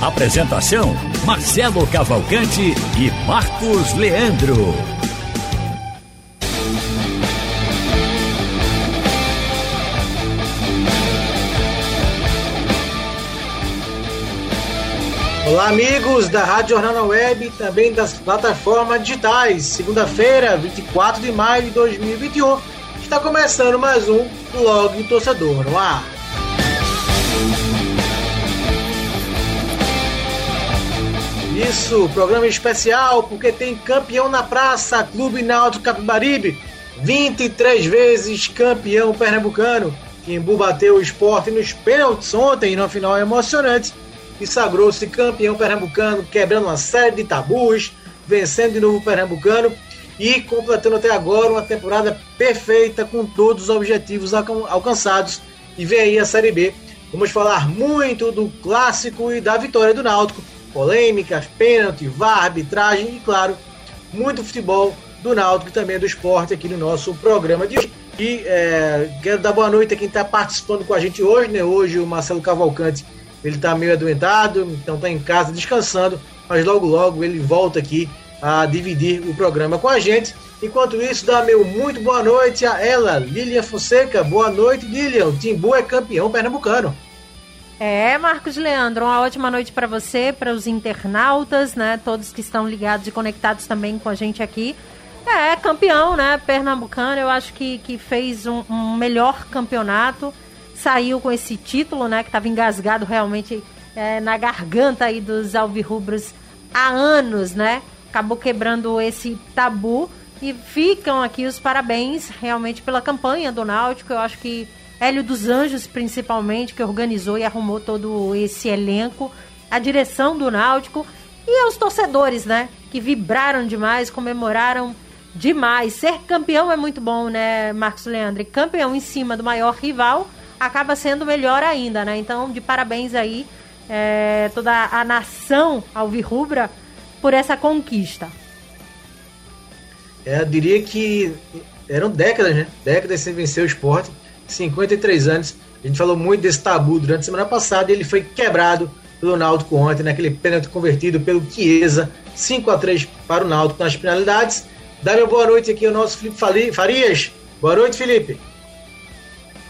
Apresentação: Marcelo Cavalcante e Marcos Leandro. Olá, amigos da Rádio Jornal na Web e também das plataformas digitais. Segunda-feira, 24 de maio de 2021, está começando mais um Blog Torcedor no ar. Isso, programa especial porque tem campeão na praça, Clube Náutico Capibaribe, 23 vezes campeão pernambucano. Timbu bateu o esporte nos pênaltis ontem, no final emocionante, e sagrou-se campeão pernambucano, quebrando uma série de tabus, vencendo de novo o pernambucano e completando até agora uma temporada perfeita com todos os objetivos alcançados. E vem aí a Série B. Vamos falar muito do clássico e da vitória do Náutico polêmicas, pênalti, VAR, arbitragem e, claro, muito futebol do Náutico e também do esporte aqui no nosso programa de hoje. E é, quero dar boa noite a quem está participando com a gente hoje, né? Hoje o Marcelo Cavalcante, ele está meio adoentado, então está em casa descansando, mas logo logo ele volta aqui a dividir o programa com a gente. Enquanto isso, dá meu muito boa noite a ela, Lilian Fonseca. Boa noite, Lilian. O Timbu é campeão pernambucano. É, Marcos Leandro, uma ótima noite para você, para os internautas, né? Todos que estão ligados e conectados também com a gente aqui. É, campeão, né? Pernambucano, eu acho que, que fez um, um melhor campeonato. Saiu com esse título, né? Que estava engasgado realmente é, na garganta aí dos alvirrubros há anos, né? Acabou quebrando esse tabu. E ficam aqui os parabéns realmente pela campanha do Náutico. Eu acho que Hélio dos Anjos, principalmente, que organizou e arrumou todo esse elenco, a direção do Náutico e aos torcedores, né? Que vibraram demais, comemoraram demais. Ser campeão é muito bom, né, Marcos Leandro? Campeão em cima do maior rival acaba sendo melhor ainda, né? Então, de parabéns aí, é, toda a nação alvirrubra por essa conquista. É, eu diria que eram décadas, né? Décadas sem vencer o esporte 53 anos. A gente falou muito desse tabu durante a semana passada e ele foi quebrado pelo Náutico ontem, naquele pênalti convertido pelo Chiesa, 5 a 3 para o Náutico nas penalidades. Dá meu boa noite aqui ao nosso Felipe Farias. Boa noite, Felipe.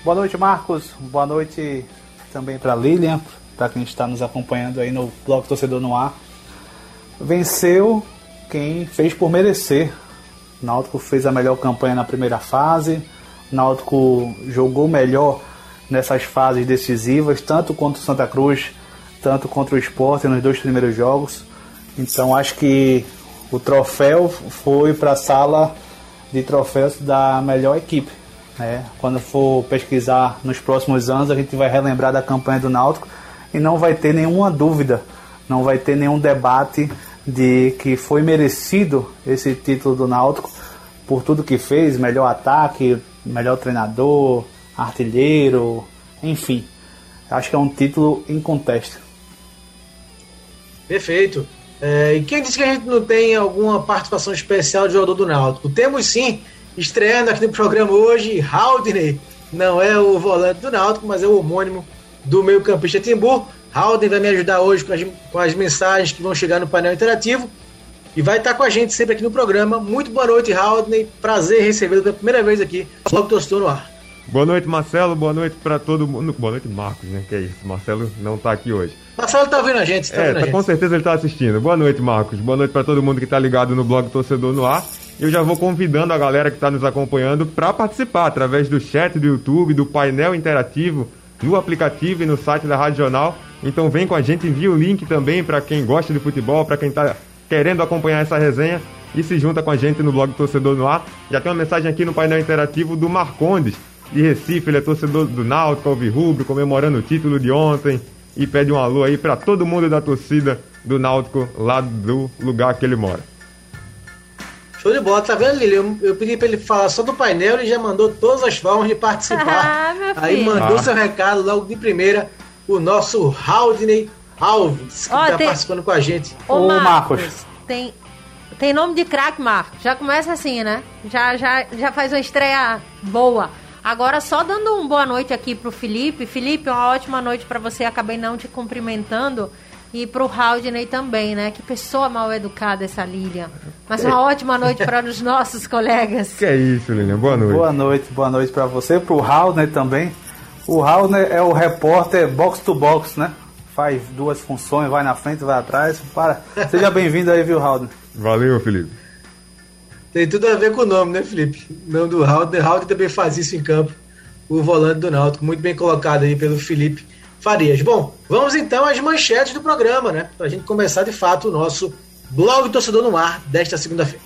Boa noite, Marcos. Boa noite também para Lilian, para quem está nos acompanhando aí no Bloco Torcedor no Ar. Venceu quem fez por merecer. O Náutico fez a melhor campanha na primeira fase, Náutico jogou melhor nessas fases decisivas, tanto contra o Santa Cruz, tanto contra o Sport nos dois primeiros jogos. Então acho que o troféu foi para a sala de troféus da melhor equipe. Né? Quando for pesquisar nos próximos anos, a gente vai relembrar da campanha do Náutico e não vai ter nenhuma dúvida, não vai ter nenhum debate de que foi merecido esse título do Náutico por tudo que fez, melhor ataque, melhor treinador, artilheiro, enfim. Acho que é um título em contexto. Perfeito. É, e quem disse que a gente não tem alguma participação especial de jogador do Náutico? Temos sim, estreando aqui no programa hoje, Haldney. Não é o volante do Náutico, mas é o homônimo do meio campista Timbu. Haldney vai me ajudar hoje com as, com as mensagens que vão chegar no painel interativo e vai estar com a gente sempre aqui no programa. Muito boa noite, Haldney. Prazer recebê-lo pela primeira vez aqui. Logo tostou no ar. Boa noite, Marcelo. Boa noite para todo mundo. Boa noite, Marcos, né? Que é isso. Marcelo não tá aqui hoje. Marcelo tá ouvindo a gente, tá é, tá, com certeza ele tá assistindo. Boa noite, Marcos. Boa noite para todo mundo que tá ligado no blog Torcedor no Ar. Eu já vou convidando a galera que está nos acompanhando para participar através do chat do YouTube, do painel interativo, no aplicativo e no site da Rádio Jornal. Então vem com a gente, envia o link também para quem gosta de futebol, para quem está querendo acompanhar essa resenha e se junta com a gente no blog Torcedor no Ar. Já tem uma mensagem aqui no painel interativo do Marcondes, de Recife, ele é torcedor do Náutico, Alvirrubro, comemorando o título de ontem e pede um alô aí para todo mundo da torcida do Náutico lá do lugar que ele mora. Show de bola, tá vendo, Lili? Eu, eu pedi pra ele falar só do painel, ele já mandou todas as formas de participar. Ah, Aí mandou Ah. seu recado logo de primeira, o nosso Haldney Alves, que Ó, tá tem- participando com a gente. Ô, Ô, Marcos, Marcos. tem, tem nome de craque, Marcos. Já começa assim, né? Já, já, já faz uma estreia boa. Agora, só dando uma boa noite aqui pro Felipe. Felipe, uma ótima noite pra você. Acabei não te cumprimentando. E pro Haldney também, né? Que pessoa mal educada essa Lilian. Mas uma ótima noite para os nossos colegas. Que é isso, Lilian? Boa noite. Boa noite, boa noite pra você, pro Raulner também. O Raulner é o repórter box to box, né? Faz duas funções, vai na frente, vai atrás. Para. Seja bem-vindo aí, viu, Raulner? Valeu, Felipe. Tem tudo a ver com o nome, né, Felipe? O nome do Haldney. Haldney também faz isso em campo. O volante do Náutico, muito bem colocado aí pelo Felipe Farias. Bom, vamos então às manchetes do programa, né? Pra gente começar de fato o nosso blog Torcedor no Ar desta segunda-feira.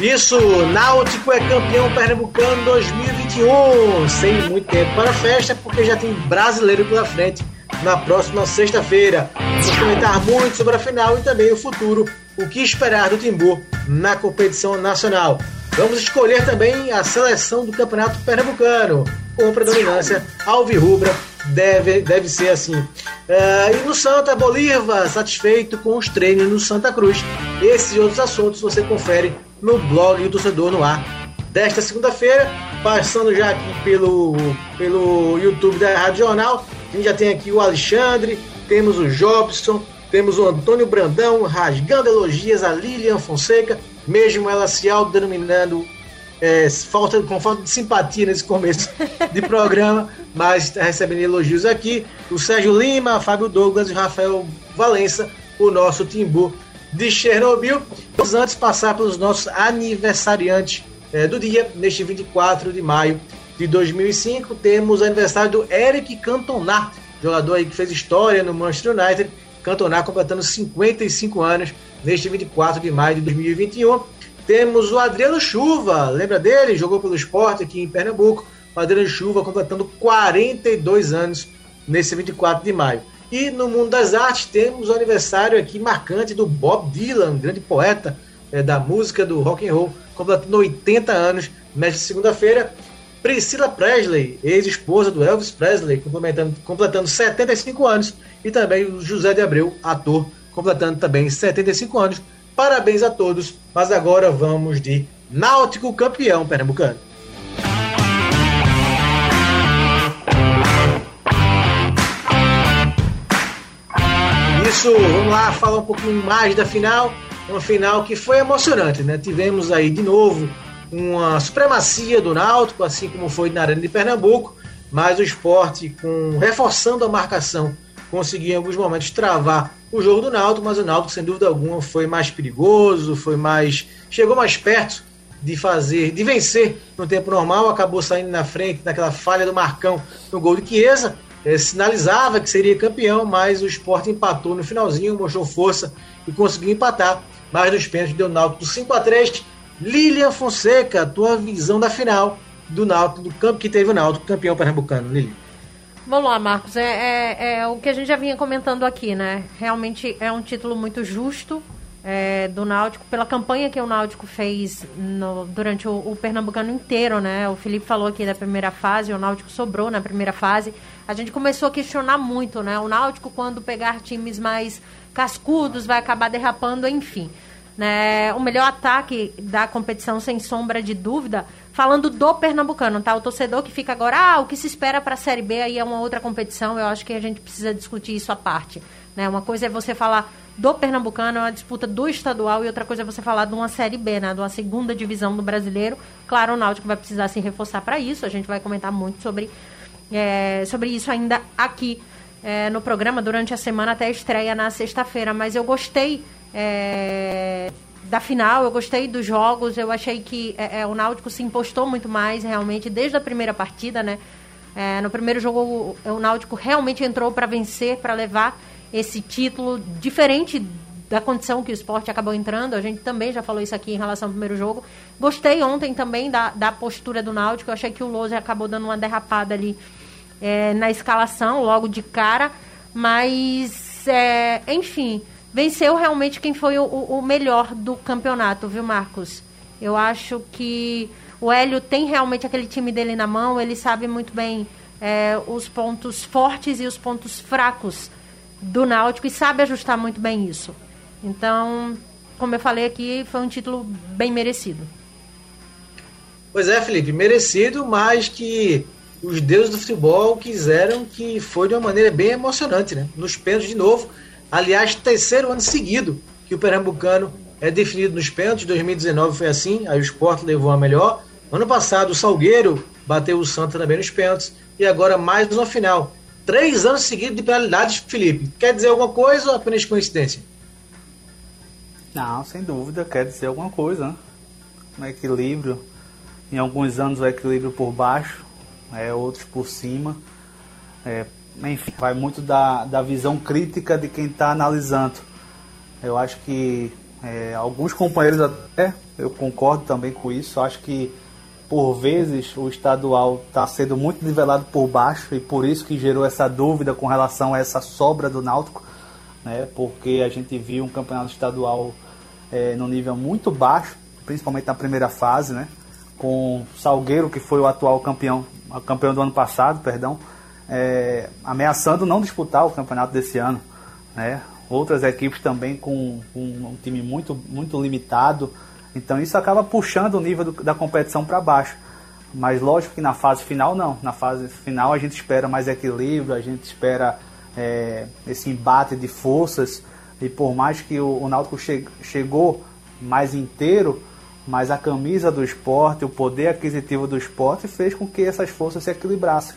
Isso, Náutico é campeão pernambucano 2021. Sem muito tempo para a festa, porque já tem brasileiro pela frente na próxima sexta-feira. Vamos comentar muito sobre a final e também o futuro, o que esperar do Timbu na competição nacional. Vamos escolher também a seleção do Campeonato Pernambucano, com predominância alvirrubra, deve, deve ser assim. Eh, e no Santa Bolívar, satisfeito com os treinos no Santa Cruz. Esses e outros assuntos você confere no blog do Torcedor no Ar desta segunda-feira, passando já aqui pelo, pelo YouTube da Rádio Jornal. A gente já tem aqui o Alexandre, temos o Jobson, temos o Antônio Brandão rasgando elogias a Lilian Fonseca, mesmo ela se autodenominando é, falta, com falta de simpatia nesse começo de programa, mas está recebendo elogios aqui. O Sérgio Lima, Fábio Douglas e o Rafael Valença, o nosso Timbu de Chernobyl. Vamos antes passar pelos nossos aniversariantes é, do dia, neste 24 de maio de 2005, temos o aniversário do Eric Cantona, jogador aí que fez história no Manchester United. Cantona completando 55 anos neste 24 de maio de 2021. Temos o Adriano Chuva, lembra dele? Jogou pelo esporte aqui em Pernambuco. O Adriano Chuva completando 42 anos nesse 24 de maio. E no mundo das artes temos o aniversário aqui marcante do Bob Dylan, grande poeta é, da música do rock and roll, completando 80 anos nesta segunda-feira. Priscila Presley, ex-esposa do Elvis Presley, completando, completando 75 anos. E também o José de Abreu, ator, completando também 75 anos. Parabéns a todos, mas agora vamos de Náutico campeão pernambucano. Isso, vamos lá falar um pouquinho mais da final. Uma final que foi emocionante, né? Tivemos aí de novo uma supremacia do Náutico, assim como foi na Arena de Pernambuco, mas o esporte, com, reforçando a marcação, conseguiu em alguns momentos travar o jogo do Náutico, mas o Náutico, sem dúvida alguma, foi mais perigoso, foi mais. chegou mais perto de fazer, de vencer no tempo normal, acabou saindo na frente naquela falha do Marcão no gol de Chiesa. É, sinalizava que seria campeão, mas o esporte empatou no finalzinho, mostrou força e conseguiu empatar. Mas nos pênaltis deu Náutico 5 a 3 Lilian Fonseca, tua visão da final do Náutico, do campo que teve o Náutico, campeão pernambucano, Lilian. Vamos lá, Marcos. É, é, é o que a gente já vinha comentando aqui, né? Realmente é um título muito justo é, do Náutico, pela campanha que o Náutico fez no- durante o, o Pernambucano inteiro, né? O Felipe falou aqui da primeira fase, o Náutico sobrou na primeira fase. A gente começou a questionar muito, né? O Náutico, quando pegar times mais cascudos, vai acabar derrapando, enfim. Né? O melhor ataque da competição, sem sombra de dúvida, falando do Pernambucano, tá? O torcedor que fica agora, ah, o que se espera para a Série B aí é uma outra competição, eu acho que a gente precisa discutir isso à parte. Né? Uma coisa é você falar do Pernambucano, é uma disputa do estadual, e outra coisa é você falar de uma Série B, né? de uma segunda divisão do brasileiro. Claro, o Náutico vai precisar se reforçar para isso, a gente vai comentar muito sobre, é, sobre isso ainda aqui é, no programa durante a semana até a estreia na sexta-feira. Mas eu gostei é, da final, eu gostei dos jogos, eu achei que é, é, o Náutico se impostou muito mais realmente desde a primeira partida, né? É, no primeiro jogo o, o Náutico realmente entrou para vencer, para levar esse título diferente da condição que o esporte acabou entrando. A gente também já falou isso aqui em relação ao primeiro jogo. Gostei ontem também da, da postura do Náutico. Eu achei que o Lousa acabou dando uma derrapada ali é, na escalação logo de cara, mas é, enfim, venceu realmente quem foi o, o, melhor do campeonato, viu, Marcos? Eu acho que o Hélio tem realmente aquele time dele na mão, ele sabe muito bem é, os pontos fortes e os pontos fracos do Náutico e sabe ajustar muito bem isso. Então, como eu falei aqui, foi um título bem merecido. Pois é, Felipe, merecido, mas que os deuses do futebol quiseram que foi de uma maneira bem emocionante, né? Nos pênaltis de novo. Aliás, terceiro ano seguido que o Pernambucano é definido nos pênaltis. 2019 foi assim, aí o Sport levou a melhor. Ano passado, o Salgueiro bateu o Santa também nos pênaltis. E agora mais uma final. Três anos seguidos de penalidades, Felipe. Quer dizer alguma coisa ou apenas coincidência? Não, sem dúvida, quer dizer alguma coisa, né? Um equilíbrio. Em alguns anos o equilíbrio por baixo, é, outros por cima. É, enfim, vai muito da, da visão crítica de quem está analisando. Eu acho que é, alguns companheiros até, eu concordo também com isso, acho que por vezes o estadual está sendo muito nivelado por baixo e por isso que gerou essa dúvida com relação a essa sobra do Náutico, né? porque a gente viu um campeonato estadual é, no nível muito baixo, principalmente na primeira fase, né? com Salgueiro, que foi o atual campeão, campeão do ano passado, perdão, é, ameaçando não disputar o campeonato desse ano. Né? Outras equipes também com, com um time muito, muito limitado, então isso acaba puxando o nível do, da competição para baixo. Mas lógico que na fase final não. Na fase final a gente espera mais equilíbrio, a gente espera é, esse embate de forças. E por mais que o, o Náutico che chegou mais inteiro, mas a camisa do esporte, o poder aquisitivo do esporte fez com que essas forças se equilibrassem.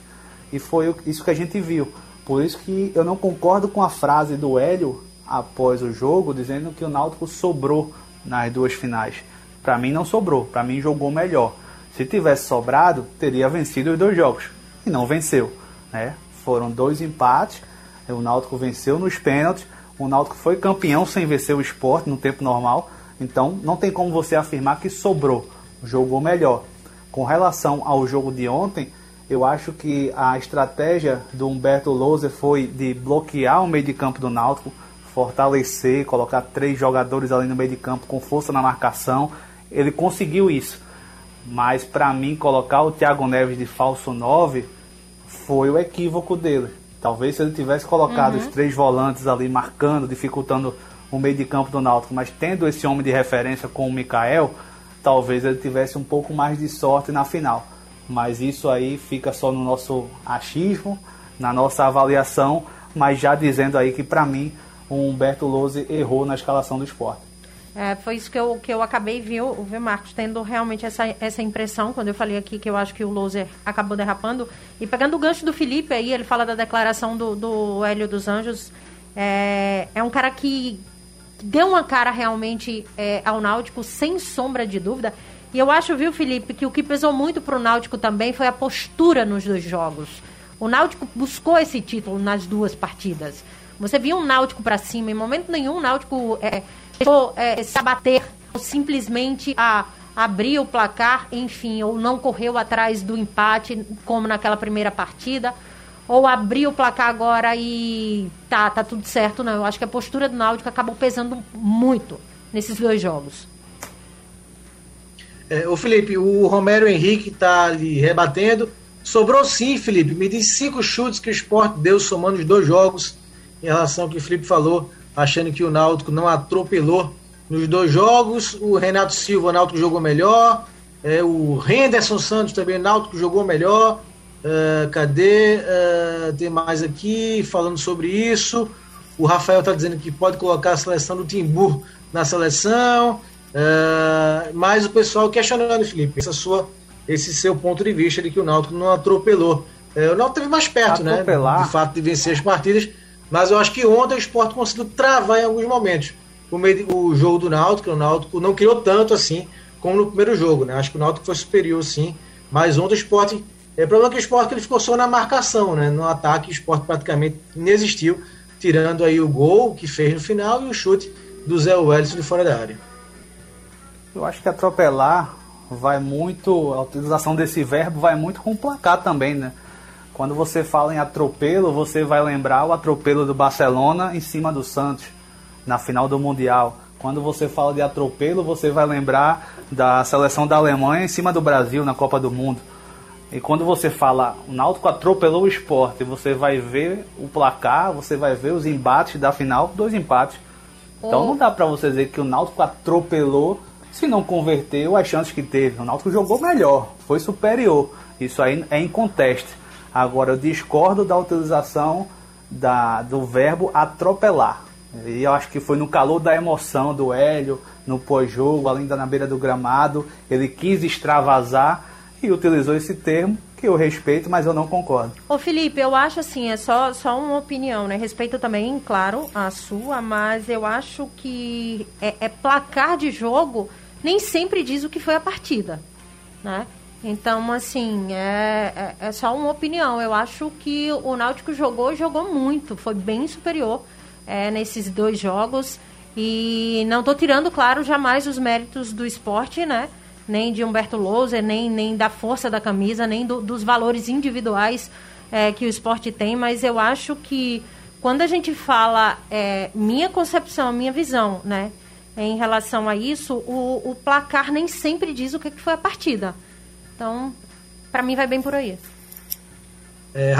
E foi isso que a gente viu. Por isso que eu não concordo com a frase do Hélio após o jogo, dizendo que o Náutico sobrou nas duas finais. Para mim não sobrou, para mim jogou melhor. Se tivesse sobrado, teria vencido os dois jogos e não venceu, né? Foram dois empates. O Náutico venceu nos pênaltis. O Náutico foi campeão sem vencer o esporte no tempo normal. Então não tem como você afirmar que sobrou. Jogou melhor. Com relação ao jogo de ontem, eu acho que a estratégia do Humberto Louser foi de bloquear o meio de campo do Náutico, fortalecer, colocar três jogadores ali no meio de campo com força na marcação. Ele conseguiu isso. Mas para mim colocar o Thiago Neves de falso 9 foi o equívoco dele. Talvez se ele tivesse colocado uhum. os três volantes ali marcando, dificultando o meio de campo do Náutico, mas tendo esse homem de referência com o Mikael, talvez ele tivesse um pouco mais de sorte na final. Mas isso aí fica só no nosso achismo, na nossa avaliação, mas já dizendo aí que para mim o Humberto Lose errou na escalação do esporte. É, foi isso que eu, que eu acabei viu, viu, Marcos, tendo realmente essa, essa impressão, quando eu falei aqui que eu acho que o Loser acabou derrapando. E pegando o gancho do Felipe aí, ele fala da declaração do, do Hélio dos Anjos. É, é um cara que deu uma cara realmente é, ao Náutico, sem sombra de dúvida. E eu acho, viu, Felipe, que o que pesou muito para o Náutico também foi a postura nos dois jogos. O Náutico buscou esse título nas duas partidas. Você viu um Náutico para cima, em momento nenhum o Náutico é, deixou é, se abater, simplesmente a abrir o placar, enfim, ou não correu atrás do empate, como naquela primeira partida, ou abriu o placar agora e tá, tá tudo certo, não. Eu acho que a postura do Náutico acabou pesando muito nesses dois jogos. É, o Felipe, o Romero Henrique tá ali rebatendo. Sobrou sim, Felipe. Me diz cinco chutes que o Sport deu somando os dois jogos em relação ao que o Felipe falou achando que o Náutico não atropelou nos dois jogos. O Renato Silva, o Náutico jogou melhor. É, o Henderson Santos também, o Náutico jogou melhor. É, cadê? É, tem mais aqui falando sobre isso. O Rafael está dizendo que pode colocar a seleção do Timbu na seleção. É, mas o pessoal questionando, Felipe, essa sua, esse seu ponto de vista de que o Náutico não atropelou. É, o Náutico teve mais perto, né? De fato, de vencer as partidas mas eu acho que ontem o esporte conseguiu travar em alguns momentos. O, meio, o jogo do Náutico, o Náutico não criou tanto assim como no primeiro jogo, né? Acho que o Náutico foi superior sim, mas ontem o esporte. É, o problema é que o esporte ele ficou só na marcação, né? No ataque, o esporte praticamente inexistiu, tirando aí o gol que fez no final e o chute do Zé Wellington de fora da área. Eu acho que atropelar vai muito, a utilização desse verbo vai muito com placar também, né? Quando você fala em atropelo, você vai lembrar o atropelo do Barcelona em cima do Santos na final do Mundial. Quando você fala de atropelo, você vai lembrar da seleção da Alemanha em cima do Brasil na Copa do Mundo. E quando você fala o Náutico atropelou o esporte, você vai ver o placar, você vai ver os embates da final, dois empates. Então não dá para você dizer que o Náutico atropelou se não converteu as chances que teve. O Náutico jogou melhor, foi superior. Isso aí é inconteste. Agora eu discordo da utilização da, do verbo atropelar. E eu acho que foi no calor da emoção do Hélio, no pós-jogo, além da na beira do gramado, ele quis extravasar e utilizou esse termo que eu respeito, mas eu não concordo. Ô Felipe, eu acho assim, é só, só uma opinião, né? Respeito também, claro, a sua, mas eu acho que é, é placar de jogo nem sempre diz o que foi a partida, né? Então, assim, é, é, é só uma opinião. Eu acho que o Náutico jogou e jogou muito, foi bem superior é, nesses dois jogos. E não estou tirando, claro, jamais os méritos do esporte, né? Nem de Humberto Louser, nem, nem da força da camisa, nem do, dos valores individuais é, que o esporte tem, mas eu acho que quando a gente fala é, minha concepção, minha visão, né? Em relação a isso, o, o placar nem sempre diz o que, que foi a partida. Então, para mim vai bem por aí. É,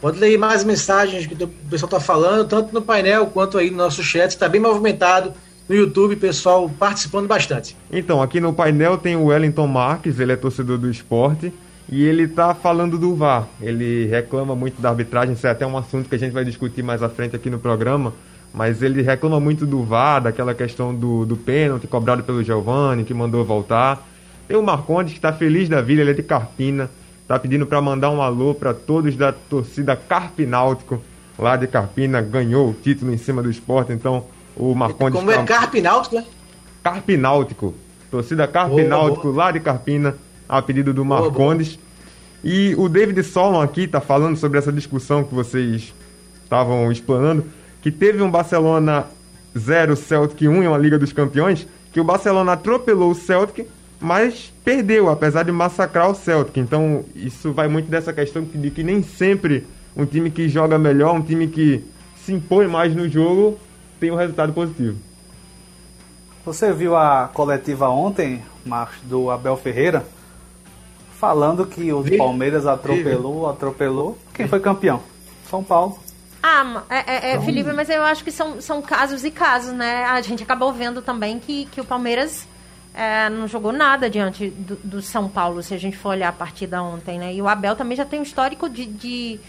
Pode ler mais mensagens que o pessoal está falando, tanto no painel quanto aí no nosso chat. Está bem movimentado no YouTube, pessoal participando bastante. Então, aqui no painel tem o Wellington Marques, ele é torcedor do esporte. E ele está falando do VAR. Ele reclama muito da arbitragem, isso é até um assunto que a gente vai discutir mais à frente aqui no programa. Mas ele reclama muito do VAR, daquela questão do, do pênalti cobrado pelo Giovani, que mandou voltar. Tem o Marcondes, que está feliz da vida, ele é de Carpina. Tá pedindo para mandar um alô para todos da torcida Carpináutico, lá de Carpina, ganhou o título em cima do esporte, então o Marcondes... Como é Carpináutico, né? Carpináutico, torcida Carpináutico lá de Carpina, a pedido do Marcondes. E o David Solon aqui tá falando sobre essa discussão que vocês estavam explanando, que teve um Barcelona 0 Celtic 1 em uma Liga dos Campeões, que o Barcelona atropelou o Celtic mas perdeu, apesar de massacrar o Celtic. Então, isso vai muito dessa questão de que nem sempre um time que joga melhor, um time que se impõe mais no jogo, tem um resultado positivo. Você viu a coletiva ontem, Marcos, do Abel Ferreira, falando que o Palmeiras atropelou, atropelou. Quem foi campeão? São Paulo. Ah, é, é, é. Felipe, mas eu acho que são, são casos e casos, né? A gente acabou vendo também que, que o Palmeiras é, não jogou nada diante do, do, São Paulo, se a gente for olhar a partida ontem, né? E o Abel também já tem um histórico de, de,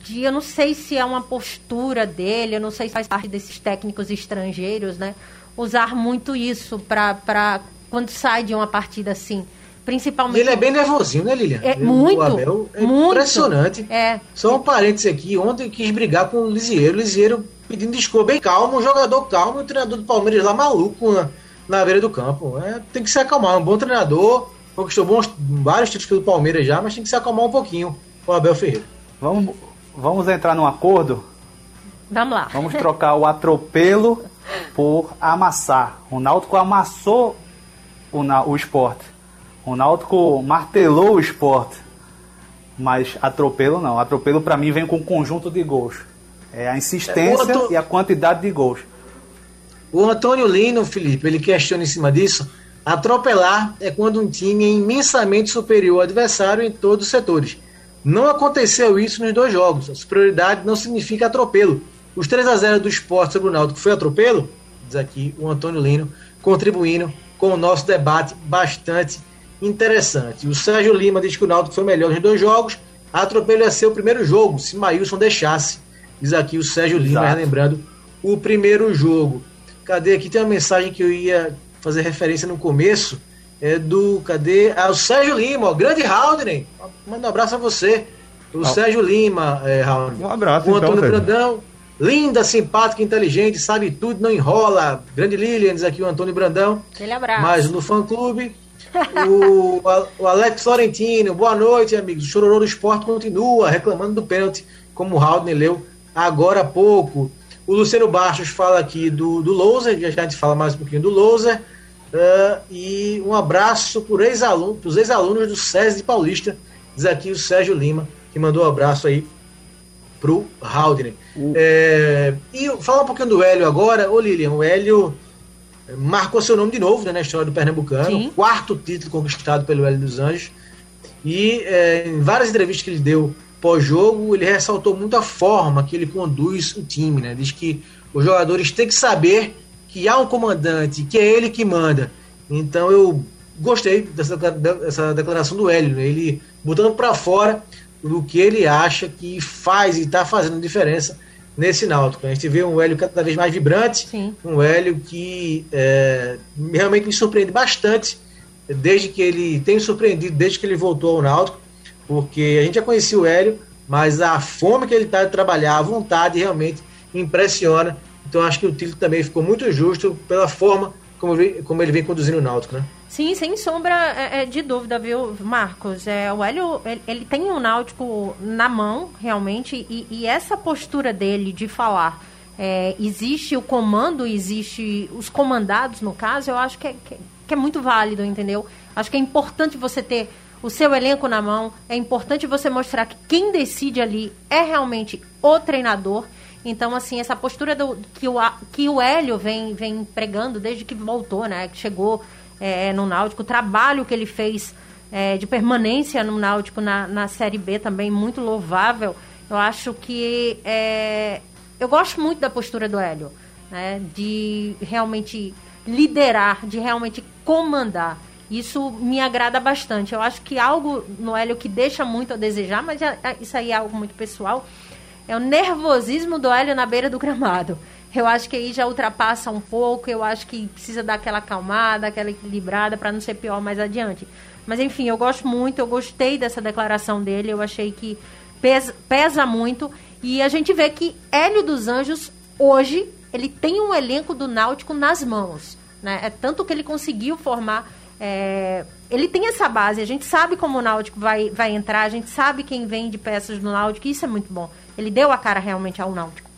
de, eu não sei se é uma postura dele, eu não sei se faz parte desses técnicos estrangeiros, né? Usar muito isso para quando sai de uma partida assim. Principalmente. Ele é bem nervosinho, né, Lilian? É, muito. O Abel é muito, impressionante. É. Só um parênteses aqui. Ontem quis brigar com o Lisieiro. O Lisieiro pedindo desculpa, bem calmo, um jogador calmo, o treinador do Palmeiras lá maluco, né? Na beira do campo. É, tem que se acalmar. Um bom treinador, conquistou bons, vários títulos pelo Palmeiras já, mas tem que se acalmar um pouquinho o Abel Ferreira. Vamos, vamos entrar num acordo? Vamos lá. Vamos trocar o atropelo por amassar. O Náutico amassou o, o esporte. O Náutico martelou o esporte. Mas atropelo não. Atropelo para mim vem com um conjunto de gols. É a insistência é, e a quantidade de gols. O Antônio Lino, Felipe, ele questiona em cima disso. Atropelar é quando um time é imensamente superior ao adversário em todos os setores. Não aconteceu isso nos dois jogos. A superioridade não significa atropelo. Os 3 a 0 do esporte sobre o Náutico foi atropelo? Diz aqui o Antônio Lino, contribuindo com o nosso debate bastante interessante. O Sérgio Lima diz que o Náutico foi melhor nos dois jogos. Atropelo ia ser o primeiro jogo, se Maílson deixasse. Diz aqui o Sérgio Lima, Exato. relembrando o primeiro jogo. Cadê? Aqui tem uma mensagem que eu ia fazer referência no começo. É do. Cadê? Ah, o Sérgio Lima, o grande Haldner. Manda um abraço a você. O ah. Sérgio Lima, é, Um abraço, O Antônio então, Brandão. Linda, simpática, inteligente, sabe tudo, não enrola. Grande Lilian, diz aqui o Antônio Brandão. Aquele abraço. Mas no fã clube. o, o Alex Florentino, boa noite, amigos. O chororô do esporte continua reclamando do pênalti, como o Haldner leu agora há pouco. O Luciano Baixos fala aqui do, do Loser, já a gente fala mais um pouquinho do Loser. Uh, e um abraço para ex-alunos ex do SESI Paulista, diz aqui o Sérgio Lima, que mandou um abraço aí pro Haldner. Uh. É, e falar um pouquinho do Hélio agora. Ô Lilian, o Hélio marcou seu nome de novo né, na história do Pernambucano. Sim. Quarto título conquistado pelo Hélio dos Anjos. E é, em várias entrevistas que ele deu pós-jogo, ele ressaltou muito a forma que ele conduz o time. Né? Diz que os jogadores têm que saber que há um comandante, que é ele que manda. Então eu gostei dessa, dessa declaração do Hélio, né? ele botando para fora do que ele acha que faz e está fazendo diferença nesse Náutico. A gente vê um Hélio cada vez mais vibrante, Sim. um Hélio que é, realmente me surpreende bastante desde que ele tem surpreendido desde que ele voltou ao Náutico, porque a gente já conhecia o Hélio, mas a fome que ele está de trabalhar, a vontade realmente impressiona. Então acho que o título também ficou muito justo pela forma como, como ele vem conduzindo o Náutico, né? Sim, sem sombra é, é, de dúvida, viu, Marcos? É, o Hélio, ele, ele tem o Náutico na mão, realmente, e, e essa postura dele de falar é, existe o comando, existe os comandados, no caso, eu acho que é, que, que é muito válido, entendeu? Acho que é importante você ter o seu elenco na mão, é importante você mostrar que quem decide ali é realmente o treinador. Então, assim, essa postura do, que, o, que o Hélio vem, vem pregando desde que voltou, né? Que chegou é, no Náutico, o trabalho que ele fez é, de permanência no Náutico na, na Série B também muito louvável. Eu acho que é, eu gosto muito da postura do Hélio, né, de realmente liderar, de realmente comandar. Isso me agrada bastante. Eu acho que algo no Hélio que deixa muito a desejar, mas já, isso aí é algo muito pessoal, é o nervosismo do Hélio na beira do gramado. Eu acho que aí já ultrapassa um pouco, eu acho que precisa dar aquela acalmada, aquela equilibrada para não ser pior mais adiante. Mas enfim, eu gosto muito, eu gostei dessa declaração dele, eu achei que pesa, pesa muito. E a gente vê que Hélio dos Anjos, hoje, ele tem um elenco do Náutico nas mãos. Né? É tanto que ele conseguiu formar. É, ele tem essa base, a gente sabe como o Náutico vai, vai entrar, a gente sabe quem vem de peças do Náutico, isso é muito bom. Ele deu a cara realmente ao Náutico.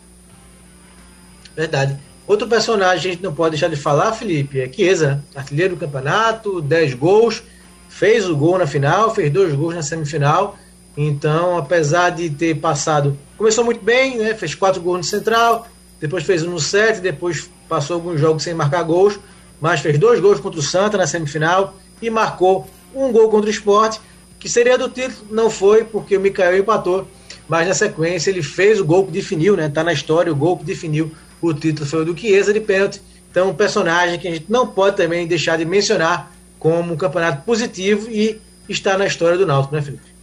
Verdade. Outro personagem a gente não pode deixar de falar, Felipe, é Chiesa, artilheiro do campeonato, 10 gols, fez o gol na final, fez dois gols na semifinal. Então, apesar de ter passado, começou muito bem, né? Fez quatro gols no Central, depois fez um no set, depois passou alguns jogos sem marcar gols, mas fez dois gols contra o Santa na semifinal e marcou um gol contra o Sport, que seria do título, não foi, porque o Mikael empatou, mas na sequência ele fez o gol que definiu, né? Tá na história, o gol que definiu o título foi o do Chiesa de pênalti. Então, um personagem que a gente não pode também deixar de mencionar como um campeonato positivo e está na história do Náutico, né, Felipe?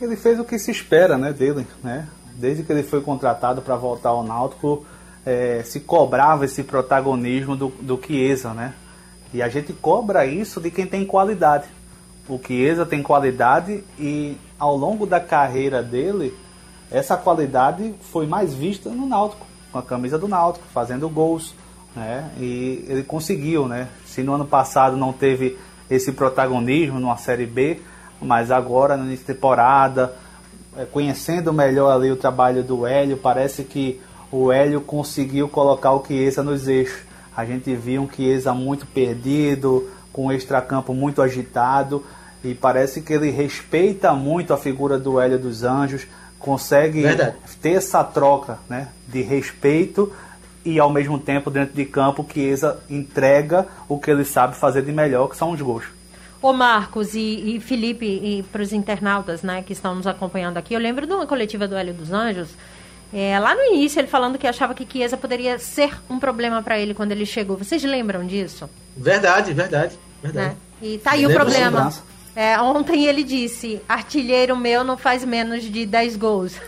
Ele fez o que se espera, né, dele, né? Desde que ele foi contratado para voltar ao Náutico, é, se cobrava esse protagonismo do, do Chiesa, né? E a gente cobra isso de quem tem qualidade. O Chiesa tem qualidade e ao longo da carreira dele, essa qualidade foi mais vista no Náutico com a camisa do Náutico, fazendo gols, né? E ele conseguiu, né? Se no ano passado não teve esse protagonismo numa Série B, mas agora na temporada, é, conhecendo melhor ali o trabalho do Hélio, parece que o Hélio conseguiu colocar o Chiesa nos eixos. A gente viu um Chiesa muito perdido, com o extracampo muito agitado, e parece que ele respeita muito a figura do Hélio dos Anjos, consegue Verdade. ter essa troca né, de respeito e ao mesmo tempo dentro de campo Chiesa entrega o que ele sabe fazer de melhor, que são os gols. Ô Marcos e, e Felipe, e para os internautas né, que estão nos acompanhando aqui, eu lembro de uma coletiva do Hélio dos Anjos, é, lá no início ele falando que achava que Chiesa poderia ser um problema para ele quando ele chegou. Vocês lembram disso? Verdade, verdade, verdade. Né? E tá aí o problema. É, ontem ele disse: artilheiro meu não faz menos de 10 gols.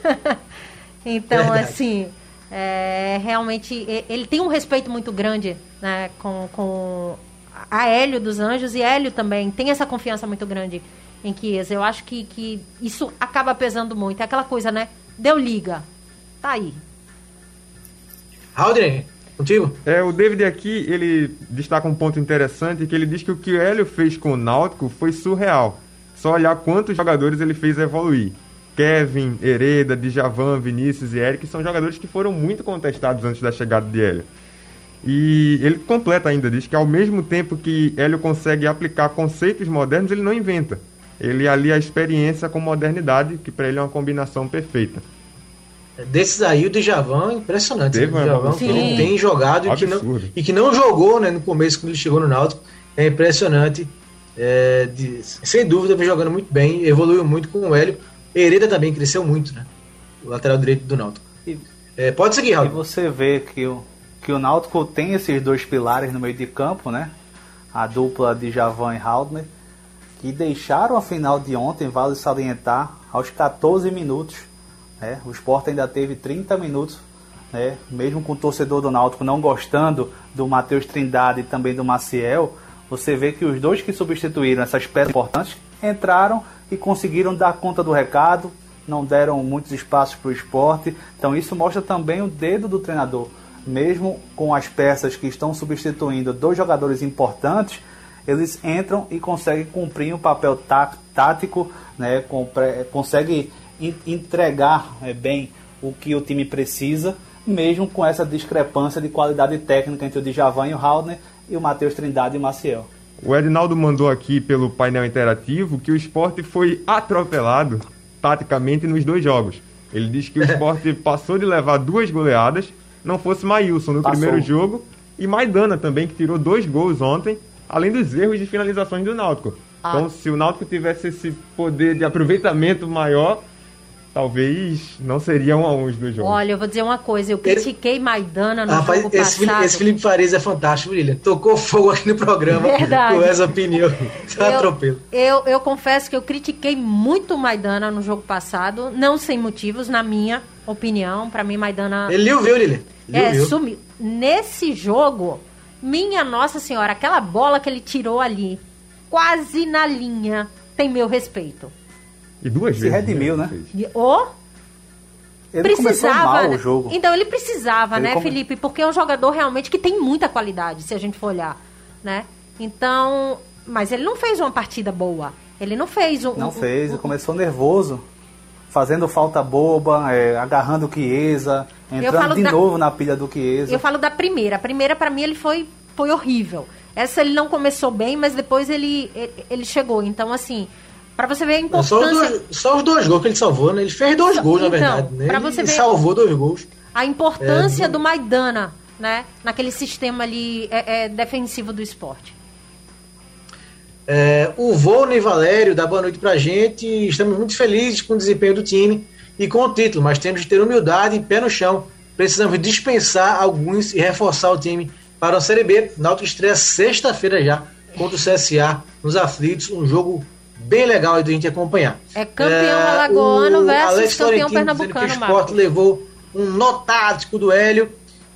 então, Verdade. assim, é, realmente ele tem um respeito muito grande né, com, com a Hélio dos Anjos e Hélio também tem essa confiança muito grande em Chiesa. Eu acho que, que isso acaba pesando muito. É aquela coisa, né? Deu liga. Tá aí. Aldrin, Contigo? É, o David aqui, ele destaca um ponto interessante, que ele diz que o que o Hélio fez com o Náutico foi surreal. Só olhar quantos jogadores ele fez evoluir. Kevin, Hereda, Djavan, Vinícius e Eric são jogadores que foram muito contestados antes da chegada de Hélio. E ele completa ainda, diz que ao mesmo tempo que Hélio consegue aplicar conceitos modernos, ele não inventa. ele alia a experiência com modernidade, que para ele é uma combinação perfeita. Desses aí, o Djavan é impressionante. Teve o Djavan que não tem jogado e que, não, e que não jogou né, no começo, quando ele chegou no Náutico. É impressionante. É, de, sem dúvida, vem jogando muito bem, evoluiu muito com o Hélio. Hereda também cresceu muito, né? O lateral direito do Náutico. E, é, pode seguir, Raul. E você vê que o, que o Náutico tem esses dois pilares no meio de campo, né? A dupla de Javan e Haldner, que deixaram a final de ontem, vale salientar, aos 14 minutos né? O Sport ainda teve 30 minutos, né? mesmo com o torcedor do Náutico não gostando do Matheus Trindade e também do Maciel, você vê que os dois que substituíram essas peças importantes entraram e conseguiram dar conta do recado, não deram muitos espaços para o esporte. Então isso mostra também o dedo do treinador. Mesmo com as peças que estão substituindo dois jogadores importantes, eles entram e conseguem cumprir um papel tá, tático, né? conseguem entregar é, bem o que o time precisa, mesmo com essa discrepância de qualidade técnica entre o Djavan e o Haldner e o Matheus Trindade e o Maciel. O Edinaldo mandou aqui pelo painel interativo que o esporte foi atropelado taticamente nos dois jogos. Ele diz que o esporte passou de levar duas goleadas, não fosse Maílson no passou. primeiro jogo, e Maidana também, que tirou dois gols ontem, além dos erros de finalizações do Náutico. Ah. Então, se o Náutico tivesse esse poder de aproveitamento maior, talvez não seriam a uns do jogo. Olha, eu vou dizer uma coisa, eu critiquei. Maidana no Rapaz, jogo esse passado. esse Felipe Fares é fantástico, William. Tocou fogo aqui no programa Verdade. com essa opinião. Tá eu, atropelo. Eu, eu confesso que eu critiquei muito o Maidana no jogo passado, não sem motivos, na minha opinião. Para mim, Maidana... Ele viu, Lilian. É, sumiu. Nesse jogo, minha Nossa Senhora, aquela bola que ele tirou ali, quase na linha, tem meu respeito. E duas Se vezes. Se redimiu, né? né? O ele precisava, mal o jogo. Então ele precisava, ele né, come... Felipe? Porque é um jogador realmente que tem muita qualidade, se a gente for olhar, né? Então, mas ele não fez uma partida boa. Ele não fez um. Não um, fez, um, um, começou nervoso, fazendo falta boba, é, agarrando o Chiesa, entrando de da... novo na pilha do Chiesa. Eu falo da primeira. A primeira, para mim, ele foi, foi horrível. Essa ele não começou bem, mas depois ele, ele chegou. Então, assim, para você ver a importância. Só os, dois, só os dois gols que ele salvou, né? Ele fez dois só, gols, então, na verdade. Né? Pra você ele ver salvou dois gols. A importância é, do... do Maidana, né? Naquele sistema ali é, é defensivo do esporte. É, o Volney Valério dá boa noite pra gente. Estamos muito felizes com o desempenho do time e com o título, mas temos de ter humildade e pé no chão. Precisamos dispensar alguns e reforçar o time para a Série B. Náutico estreia sexta-feira já contra o CSA nos aflitos, um jogo bem legal aí gente acompanhar. É campeão é, alagoano versus Alex campeão pernambucano, que o esporte levou um nó tático do Hélio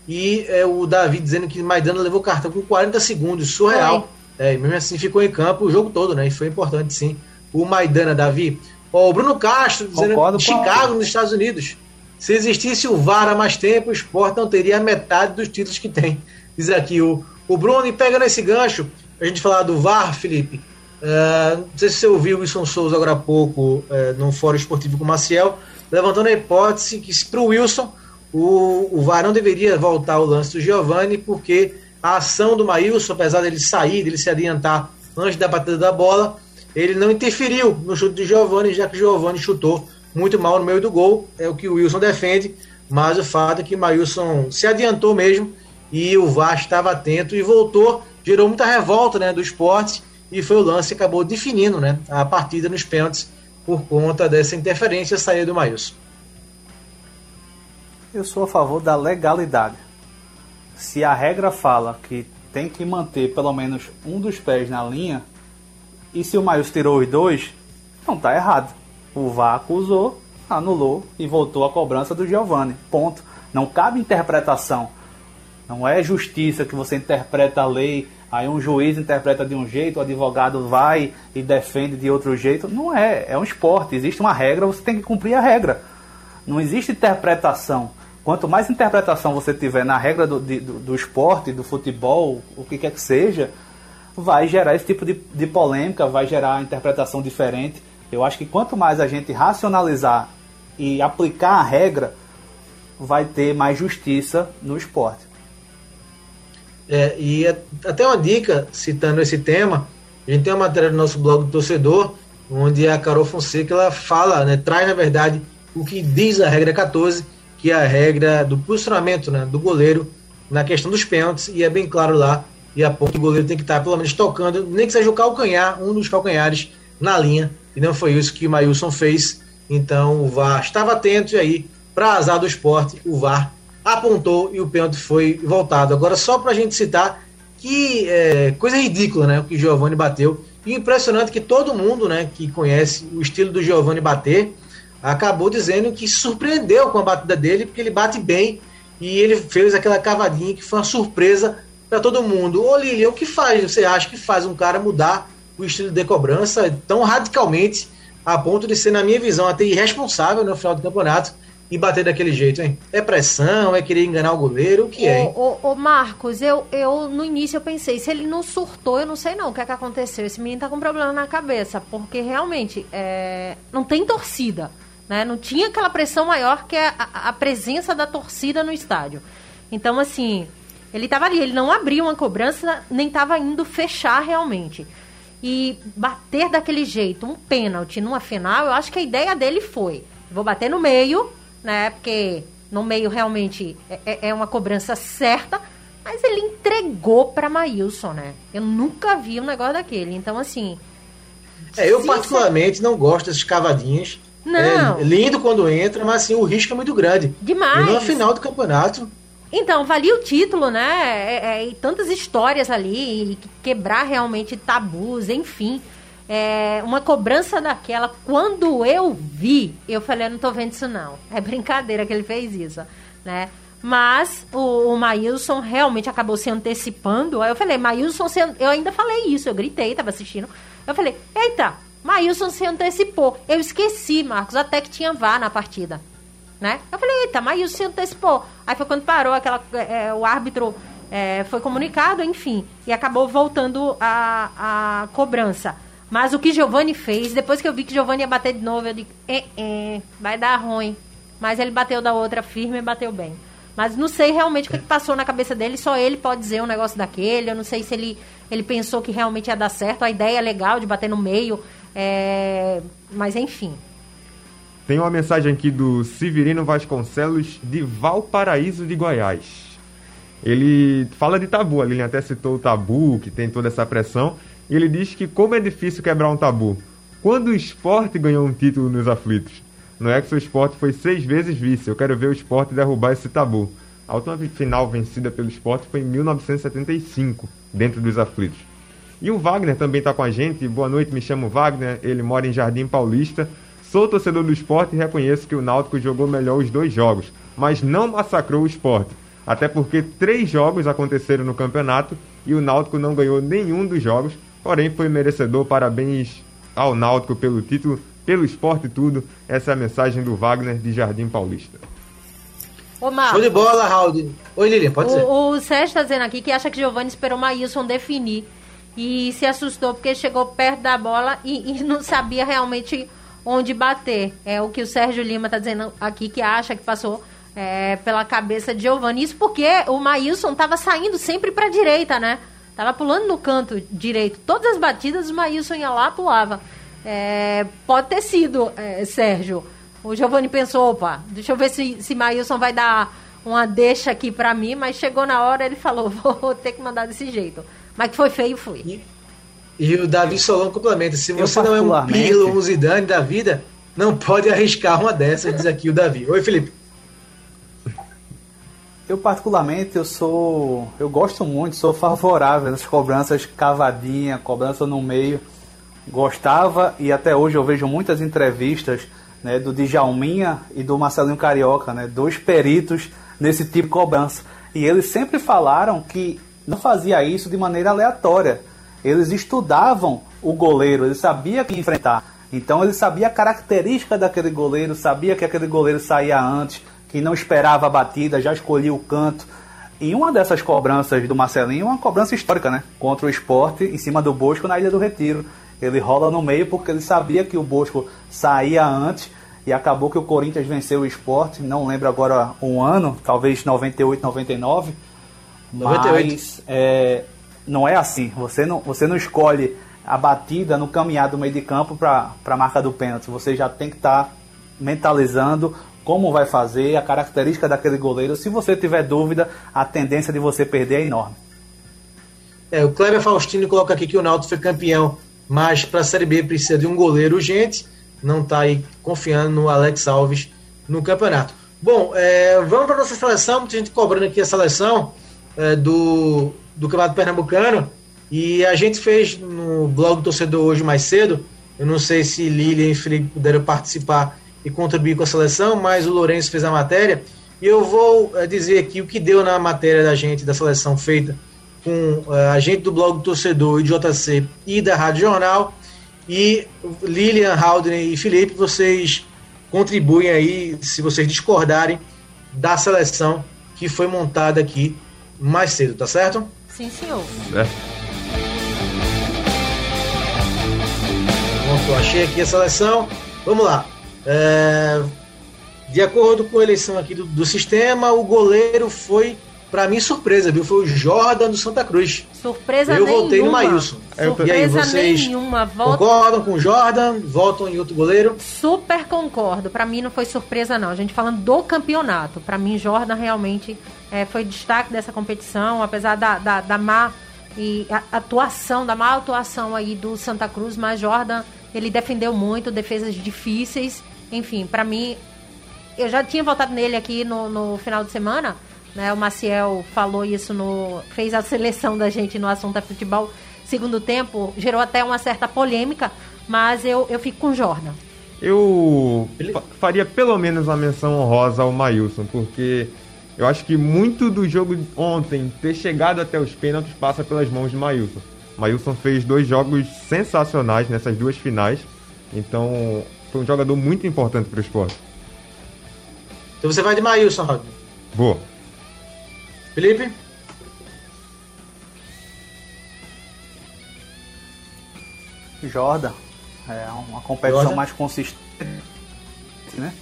e é, o Davi dizendo que Maidana levou cartão com 40 segundos, surreal. É, mesmo assim ficou em campo o jogo todo, né? E foi importante sim. O Maidana, Davi. Ó, o Bruno Castro dizendo Concordo Chicago, nos Estados Unidos. Se existisse o VAR há mais tempo, o esporte não teria a metade dos títulos que tem. Diz aqui o, o Bruno, e pega nesse gancho, a gente falar do VAR, Felipe. Uh, não sei se você ouviu o Wilson Souza agora há pouco uh, no Fórum Esportivo com o Maciel, levantando a hipótese que para o Wilson o, o VAR não deveria voltar ao lance do Giovanni, porque a ação do Maílson, apesar dele sair, dele se adiantar antes da batida da bola, ele não interferiu no chute do Giovanni, já que o Giovanni chutou muito mal no meio do gol, é o que o Wilson defende, mas o fato é que o Maílson se adiantou mesmo e o VAR estava atento e voltou, gerou muita revolta né, do esporte e foi o lance que acabou definindo né, a partida nos pênaltis por conta dessa interferência saída do Maílson. Eu sou a favor da legalidade. Se a regra fala que tem que manter pelo menos um dos pés na linha, e se o Maílson tirou os dois, não está errado. O VAR acusou, anulou e voltou a cobrança do Giovanni. Ponto. Não cabe interpretação. Não é justiça que você interpreta a lei Aí um juiz interpreta de um jeito, o advogado vai e defende de outro jeito. Não é, é um esporte, existe uma regra, você tem que cumprir a regra. Não existe interpretação. Quanto mais interpretação você tiver na regra do, de, do, do, esporte, do futebol, o que quer que seja, vai gerar esse tipo de, de polêmica, vai gerar interpretação diferente. Eu acho que quanto mais a gente racionalizar e aplicar a regra, vai ter mais justiça no esporte. É, e é, até uma dica, citando esse tema, a gente tem uma matéria no nosso blog do torcedor, onde a Carol Fonseca ela fala, né, traz na verdade o que diz a regra 14, que é a regra do posicionamento né, do goleiro na questão dos pênaltis, e é bem claro lá, e que o goleiro tem que estar pelo menos tocando, nem que seja o calcanhar, um dos calcanhares na linha, e não foi isso que o Mailson fez. Então o VAR estava atento e aí, para azar do esporte, o VAR apontou e o pênalti foi voltado. Agora, só para a gente citar que é, coisa ridícula, né? O que o Giovanni bateu. E impressionante que todo mundo, né, que conhece o estilo do Giovanni bater, acabou dizendo que surpreendeu com a batida dele, porque ele bate bem e ele fez aquela cavadinha que foi uma surpresa para todo mundo. Ô Lilian, o que faz? Você acha que faz um cara mudar o estilo de cobrança tão radicalmente a ponto de ser, na minha visão, até irresponsável no final do campeonato e bater daquele jeito, hein? É pressão, é querer enganar o goleiro, o que é, hein? Ô, ô, Marcos, eu, eu no início eu pensei, se ele não surtou, eu não sei não o que é que aconteceu. Esse menino tá com problema na cabeça, porque realmente é, não tem torcida, né? Não tinha aquela pressão maior que a, a presença da torcida no estádio. Então, assim, ele tava ali, ele não abriu uma cobrança, nem tava indo fechar realmente. E bater daquele jeito, um pênalti numa final, eu acho que a ideia dele foi: vou bater no meio, né? Porque no meio realmente é, é, é uma cobrança certa, mas ele entregou para Maílson, né? Eu nunca vi um negócio daquele. Então, assim. É, eu particularmente não gosto dessas cavadinhas. Não. É lindo quando entra, mas assim, o risco é muito grande. Demais. E final do campeonato. Então, valia o título, né? É, é, e tantas histórias ali, e quebrar realmente tabus, enfim é, uma cobrança daquela, quando eu vi, eu falei, eu não tô vendo isso não. É brincadeira que ele fez isso, né? Mas o, o Maílson realmente acabou se antecipando. Aí eu falei, Maílson, eu ainda falei isso, eu gritei, tava assistindo. Eu falei, eita, Maílson se antecipou. Eu esqueci, Marcos, até que tinha vá na partida. Né? Eu falei, eita, Maílson se antecipou. Aí foi quando parou aquela. É, o árbitro é, foi comunicado, enfim, e acabou voltando a, a cobrança. Mas o que Giovanni fez, depois que eu vi que Giovanni ia bater de novo, eu digo, é, é, vai dar ruim. Mas ele bateu da outra firme e bateu bem. Mas não sei realmente o que, que passou na cabeça dele, só ele pode dizer um negócio daquele. Eu não sei se ele, ele pensou que realmente ia dar certo. A ideia é legal de bater no meio, é... mas enfim. Tem uma mensagem aqui do Severino Vasconcelos de Valparaíso de Goiás. Ele fala de tabu, ali ele até citou o tabu, que tem toda essa pressão. E ele diz que como é difícil quebrar um tabu. Quando o esporte ganhou um título nos aflitos? No Exo Esporte foi seis vezes vice. Eu quero ver o esporte derrubar esse tabu. A última final vencida pelo esporte foi em 1975, dentro dos aflitos. E o Wagner também está com a gente. Boa noite, me chamo Wagner. Ele mora em Jardim Paulista. Sou torcedor do esporte e reconheço que o Náutico jogou melhor os dois jogos, mas não massacrou o esporte. Até porque três jogos aconteceram no campeonato e o Náutico não ganhou nenhum dos jogos, porém foi merecedor. Parabéns ao Náutico pelo título, pelo esporte e tudo. Essa é a mensagem do Wagner de Jardim Paulista. Ô, Show de bola, Raul. Oi, Lilian, pode o, ser. O Sérgio está dizendo aqui que acha que Giovanni esperou o Maílson definir e se assustou porque chegou perto da bola e, e, não sabia realmente onde bater. É o que o Sérgio Lima está dizendo aqui, que acha que passou é, pela cabeça de Giovanni. Isso porque o Maílson estava saindo sempre para a direita, né? Tava pulando no canto direito. Todas as batidas, o Maílson ia lá, pulava. É, pode ter sido, é, Sérgio. O Giovanni pensou, opa, deixa eu ver se, se Maílson vai dar uma deixa aqui para mim, mas chegou na hora ele falou, vou ter que mandar desse jeito. Mas que foi feio, foi. E, e o Davi Solon complementa, se você não é um Pirlo, um Zidane da vida, não pode arriscar uma dessas, diz aqui o Davi. Oi, Felipe. Eu particularmente eu sou, eu gosto muito, sou favorável às cobranças cavadinha, cobrança no meio. Gostava e até hoje eu vejo muitas entrevistas né, do Djalminha e do Marcelinho Carioca, né, dois peritos nesse tipo de cobrança. E eles sempre falaram que não fazia isso de maneira aleatória. Eles estudavam o goleiro, eles sabiam que enfrentar. Então ele sabia a característica daquele goleiro, sabia que aquele goleiro saía antes, que não esperava a batida, já escolhia o canto. E uma dessas cobranças do Marcelinho, uma cobrança histórica, né? Contra o esporte, em cima do Bosco, na Ilha do Retiro. Ele rola no meio porque ele sabia que o Bosco saía antes e acabou que o Corinthians venceu o esporte. Não lembro agora um ano, talvez 98, 99. 98. Mas é, não é assim. Você não, você não escolhe a batida no caminhar do meio de campo para a marca do pênalti. Você já tem que estar tá mentalizando como vai fazer, a característica daquele goleiro. Se você tiver dúvida, a tendência de você perder é enorme. É, o Kleber Faustino coloca aqui que o Náutico foi campeão, mas para a Série B precisa de um goleiro urgente. Não está aí confiando no Alex Alves no campeonato. Bom, é, vamos para nossa seleção, muita gente cobrando aqui a seleção é, do, do Campeonato Pernambucano. E a gente fez no blog do torcedor hoje mais cedo. Eu não sei se Lilian e Felipe puderam participar e contribuir com a seleção, mas o Lourenço fez a matéria. E eu vou é, dizer aqui o que deu na matéria da gente, da seleção feita com é, a gente do blog do torcedor e JC e da Rádio Jornal. E Lilian, Haldane e Felipe, vocês contribuem aí, se vocês discordarem da seleção que foi montada aqui mais cedo, tá certo? Sim, senhor. É. Pronto, achei aqui a seleção. Vamos lá. É, de acordo com a eleição aqui do, do sistema, o goleiro foi, para mim, surpresa, viu? Foi o Jordan do Santa Cruz. Surpresa Eu nenhuma. voltei no Maílson. Surpresa E aí, vocês nenhuma. Volta... concordam com o Jordan? Votam em outro goleiro? Super concordo. Para mim não foi surpresa não. A gente falando do campeonato. Para mim Jordan realmente é, foi destaque dessa competição, apesar da, da, da má e atuação, da má atuação aí do Santa Cruz, mas Jordan ele defendeu muito, defesas difíceis. Enfim, para mim, eu já tinha votado nele aqui no, no final de semana. Né? O Maciel falou isso no. fez a seleção da gente no assunto da futebol. Segundo tempo, gerou até uma certa polêmica, mas eu, eu fico com Jordan. Eu faria pelo menos uma menção honrosa ao Mailson, porque eu acho que muito do jogo ontem ter chegado até os pênaltis passa pelas mãos de Mailson. Mailson fez dois jogos sensacionais nessas duas finais. Então, foi um jogador muito importante para o esporte. Então você vai de Mailson, Rodney. Vou. Felipe? Jordan. É uma competição Jordan. mais consistente, né?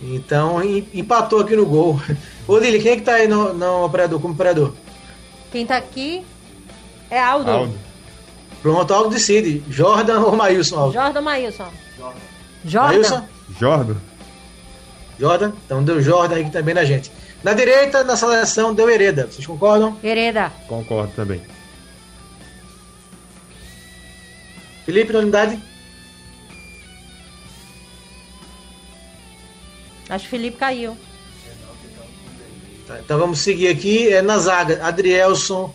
Então empatou aqui no gol. Ô Lili, quem é que tá aí no, no operador, como operador? Quem tá aqui é Aldo. Aldo. Pronto, Aldo decide. Jordan ou Mailson, Aldo? Jordan Maílson. Jordan. Mailson? Jordan. Jordan? Então deu Jordan aí também na gente. Na direita, na seleção, deu Hereda. Vocês concordam? Hereda. Concordo também. Felipe, na unidade? Acho que Felipe caiu. Tá, então vamos seguir aqui. É na zaga, Adrielson.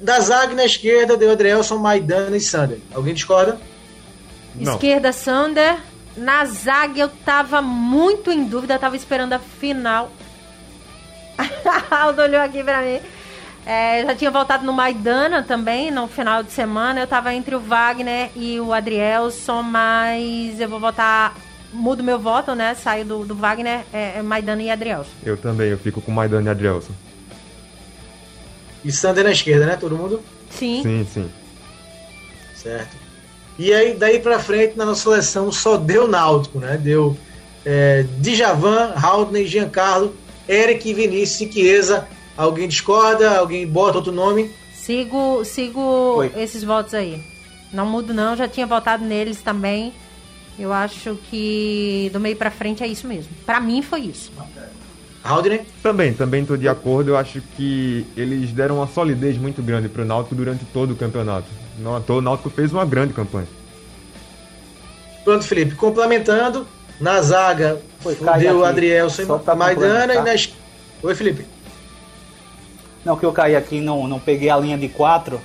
Da zaga na esquerda deu Adrielson, Maidana e Sander. Alguém discorda? Não. Esquerda, Sander. Na zaga eu tava muito em dúvida, tava esperando a final. Aldo olhou aqui pra mim. É, já tinha voltado no Maidana também, no final de semana. Eu tava entre o Wagner e o Adrielson, mas eu vou votar. Mudo meu voto, né? Saio do, do Wagner, é, é Maidana e Adrielson. Eu também, eu fico com Maidana e Adrielson. E Sander na esquerda, né? Todo mundo? Sim. Sim, sim. Certo. E aí, daí pra frente, na nossa seleção, só deu Náutico, né? Deu é, Djavan, Haldner, Giancarlo, Eric, Vinícius e Chiesa. Alguém discorda? Alguém bota outro nome? Sigo, sigo Oi. esses votos aí. Não mudo não, já tinha votado neles também. Eu acho que do meio pra frente é isso mesmo. Pra mim foi isso. Haldner? Também, também estou de acordo. Eu acho que eles deram uma solidez muito grande para o Náutico durante todo o campeonato. Não à toa, o Náutico fez uma grande campanha. Pronto, Felipe. Complementando, na zaga Foi, deu aqui. Adrielson e Maidana. E complementar. na es- Oi, Felipe. Não, que eu caí aqui, não, não peguei a linha de quatro,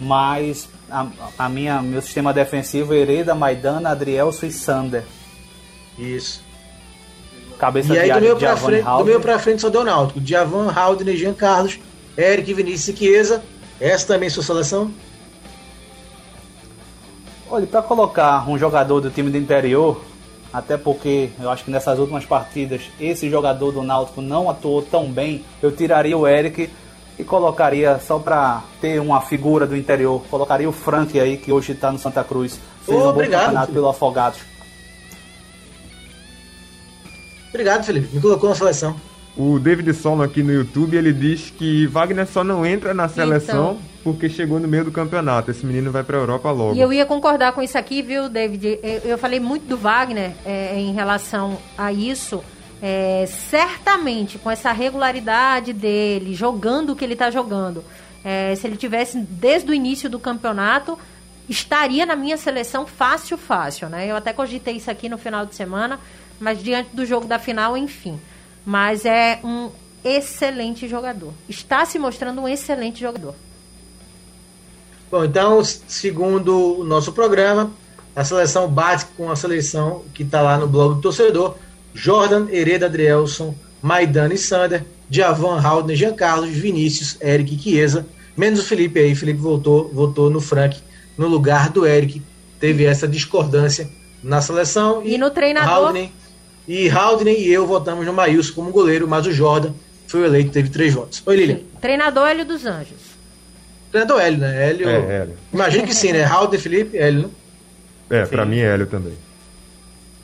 mas a, a minha, meu sistema defensivo é Hereda, Maidana, Adrielso e Sander. Isso. Cabeça E aí do meio, pra Giovanni frente, do meio pra frente só deu Náutico. Djavan, Haldner, Jean Carlos, Eric, Vinícius e Chiesa. Essa também é sua seleção? Olha, para colocar um jogador do time do interior, até porque eu acho que nessas últimas partidas esse jogador do Náutico não atuou tão bem, eu tiraria o Eric e colocaria só para ter uma figura do interior, colocaria o Frank aí que hoje está no Santa Cruz, fez um bom Obrigado, campeonato Felipe. pelo Afogados. Obrigado, Felipe. Me colocou na seleção. O David Solon aqui no YouTube, ele diz que Wagner só não entra na seleção Então. porque chegou no meio do campeonato. Esse menino vai para a Europa logo. E eu ia concordar com isso aqui, viu, David? Eu, eu falei muito do Wagner é, em relação a isso. É, certamente, com essa regularidade dele, jogando o que ele está jogando, é, se ele tivesse desde o início do campeonato, estaria na minha seleção fácil, fácil, né? Eu até cogitei isso aqui no final de semana, mas diante do jogo da final, enfim. Mas é um excelente jogador. Está se mostrando um excelente jogador. Bom, então, segundo o nosso programa, a seleção bate com a seleção que está lá no blog do torcedor. Jordan, Hereda, Adrielson, Maidana e Sander, Diavan, Haldner, Jean Carlos, Vinícius, Eric e Chiesa, menos o Felipe aí. Felipe voltou, voltou no Frank no lugar do Eric. Teve essa discordância na seleção. E, e no treinador. Haldner, e Haldner e eu votamos no Maílson como goleiro, mas o Jordan foi eleito, teve três votos. Oi, Lilian. Treinador Hélio dos Anjos. Treinador Hélio, né? Hélio. É, Hélio. Imagino que sim, né? Haldner, Felipe, Hélio, né? É, pra mim é Hélio também.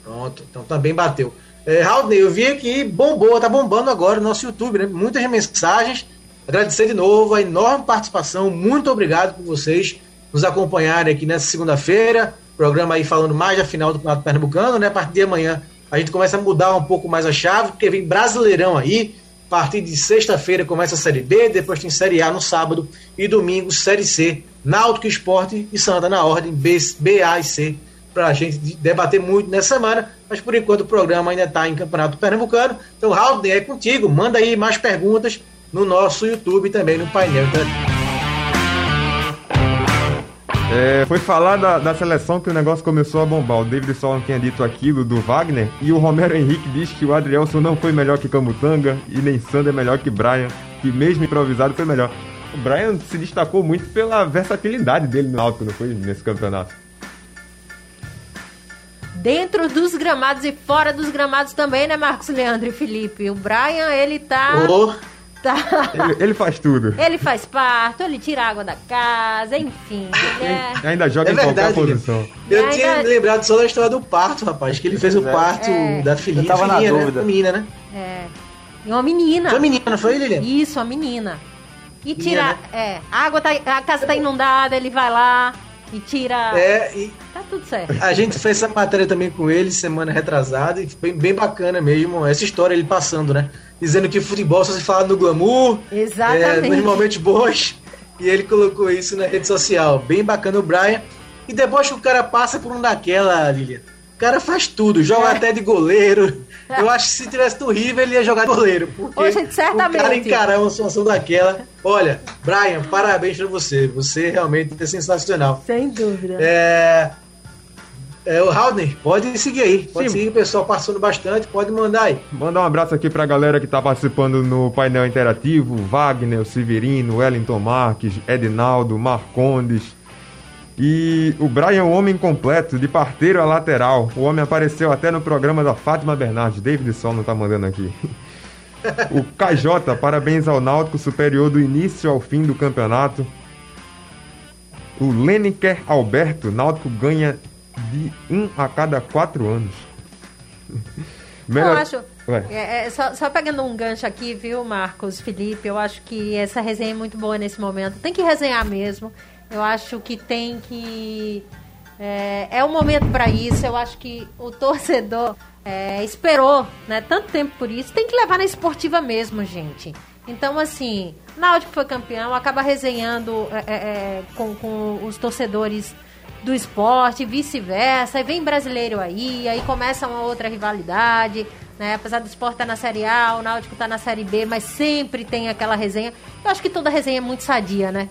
Pronto, então também bateu. É, Haldner, eu vi que bombou, tá bombando agora o nosso YouTube, né? Muitas mensagens. Agradecer de novo a enorme participação. Muito obrigado por vocês nos acompanharem aqui nessa segunda-feira. Programa aí falando mais da final do Campeonato Pernambucano, né? A partir de amanhã a gente começa a mudar um pouco mais a chave, porque vem Brasileirão aí. A partir de sexta-feira começa a Série B, depois tem Série A no sábado e domingo Série C, Náutico Esporte e Santa na ordem B, B A e C, para a gente debater muito nessa semana, mas por enquanto o programa ainda está em Campeonato Pernambucano. Então, Raul, é contigo, manda aí mais perguntas no nosso YouTube também no painel. É, foi falar da, da, seleção que o negócio começou a bombar. O David Solon tinha dito aquilo do Wagner e o Romero Henrique diz que o Adrielson não foi melhor que Camutanga e nem Sander é melhor que Brian, que mesmo improvisado foi melhor. O Brian se destacou muito pela versatilidade dele no alto, não foi? Nesse campeonato. Dentro dos gramados e fora dos gramados também, né, Marcos Leandro e Felipe? O Brian, ele tá. Oh Tá. Ele, ele, faz tudo. Ele faz parto, ele tira água da casa, enfim. É... Ainda joga é em verdade, qualquer posição. Eu ainda... tinha lembrado só da história do parto, rapaz, que ele fez o é. parto é. da filhinha. Eu tava filhinha, na né? dúvida. menina, né? É. E uma menina. Foi menina, não foi, Lilian? Isso, a menina. E tira. Menina, né? É, a água tá. A casa tá inundada, ele vai lá e tira. É, e. Tá tudo certo. A gente fez essa matéria também com ele semana retrasada e foi bem bacana mesmo essa história ele passando, né? dizendo que futebol só se fala no glamour, Exatamente. É, nos momentos bons. E ele colocou isso na rede social. Bem bacana o Brian. E depois que o cara passa por um daquela, Lilian, o cara faz tudo, joga é. até de goleiro. Eu acho que se tivesse do River, ele ia jogar de goleiro. Porque Ô, gente, certamente. o cara encarar uma situação daquela. Olha, Brian, parabéns pra você. Você realmente é sensacional. Sem dúvida. É, é, o Haldner, pode seguir aí. Pode Sim. seguir, o pessoal passando bastante, pode mandar aí. Mandar um abraço aqui pra galera que tá participando no painel interativo: Wagner, o Severino, Wellington Marques, Edinaldo, Marcondes. E o Brian, o homem completo, de parteiro a lateral. O homem apareceu até no programa da Fátima Bernardes. David Sol não tá mandando aqui. o KJ, parabéns ao Náutico superior do início ao fim do campeonato. O Leniker Alberto, Náutico ganha de um a cada quatro anos. Melhor... Eu acho. É, é, só, só, pegando um gancho aqui, viu, Marcos, Felipe? Eu acho que essa resenha é muito boa nesse momento. Tem que resenhar mesmo. Eu acho que tem que. É, é o momento para isso. Eu acho que o torcedor é, esperou né, tanto tempo por isso. Tem que levar na esportiva mesmo, gente. Então, assim, Náutico foi campeão, acaba resenhando é, é, é com, com os torcedores do esporte, vice-versa. Aí vem brasileiro aí, aí começa uma outra rivalidade. Né? Apesar do esporte estar tá na Série A, o Náutico está na Série B, mas sempre tem aquela resenha. Eu acho que toda resenha é muito sadia, né?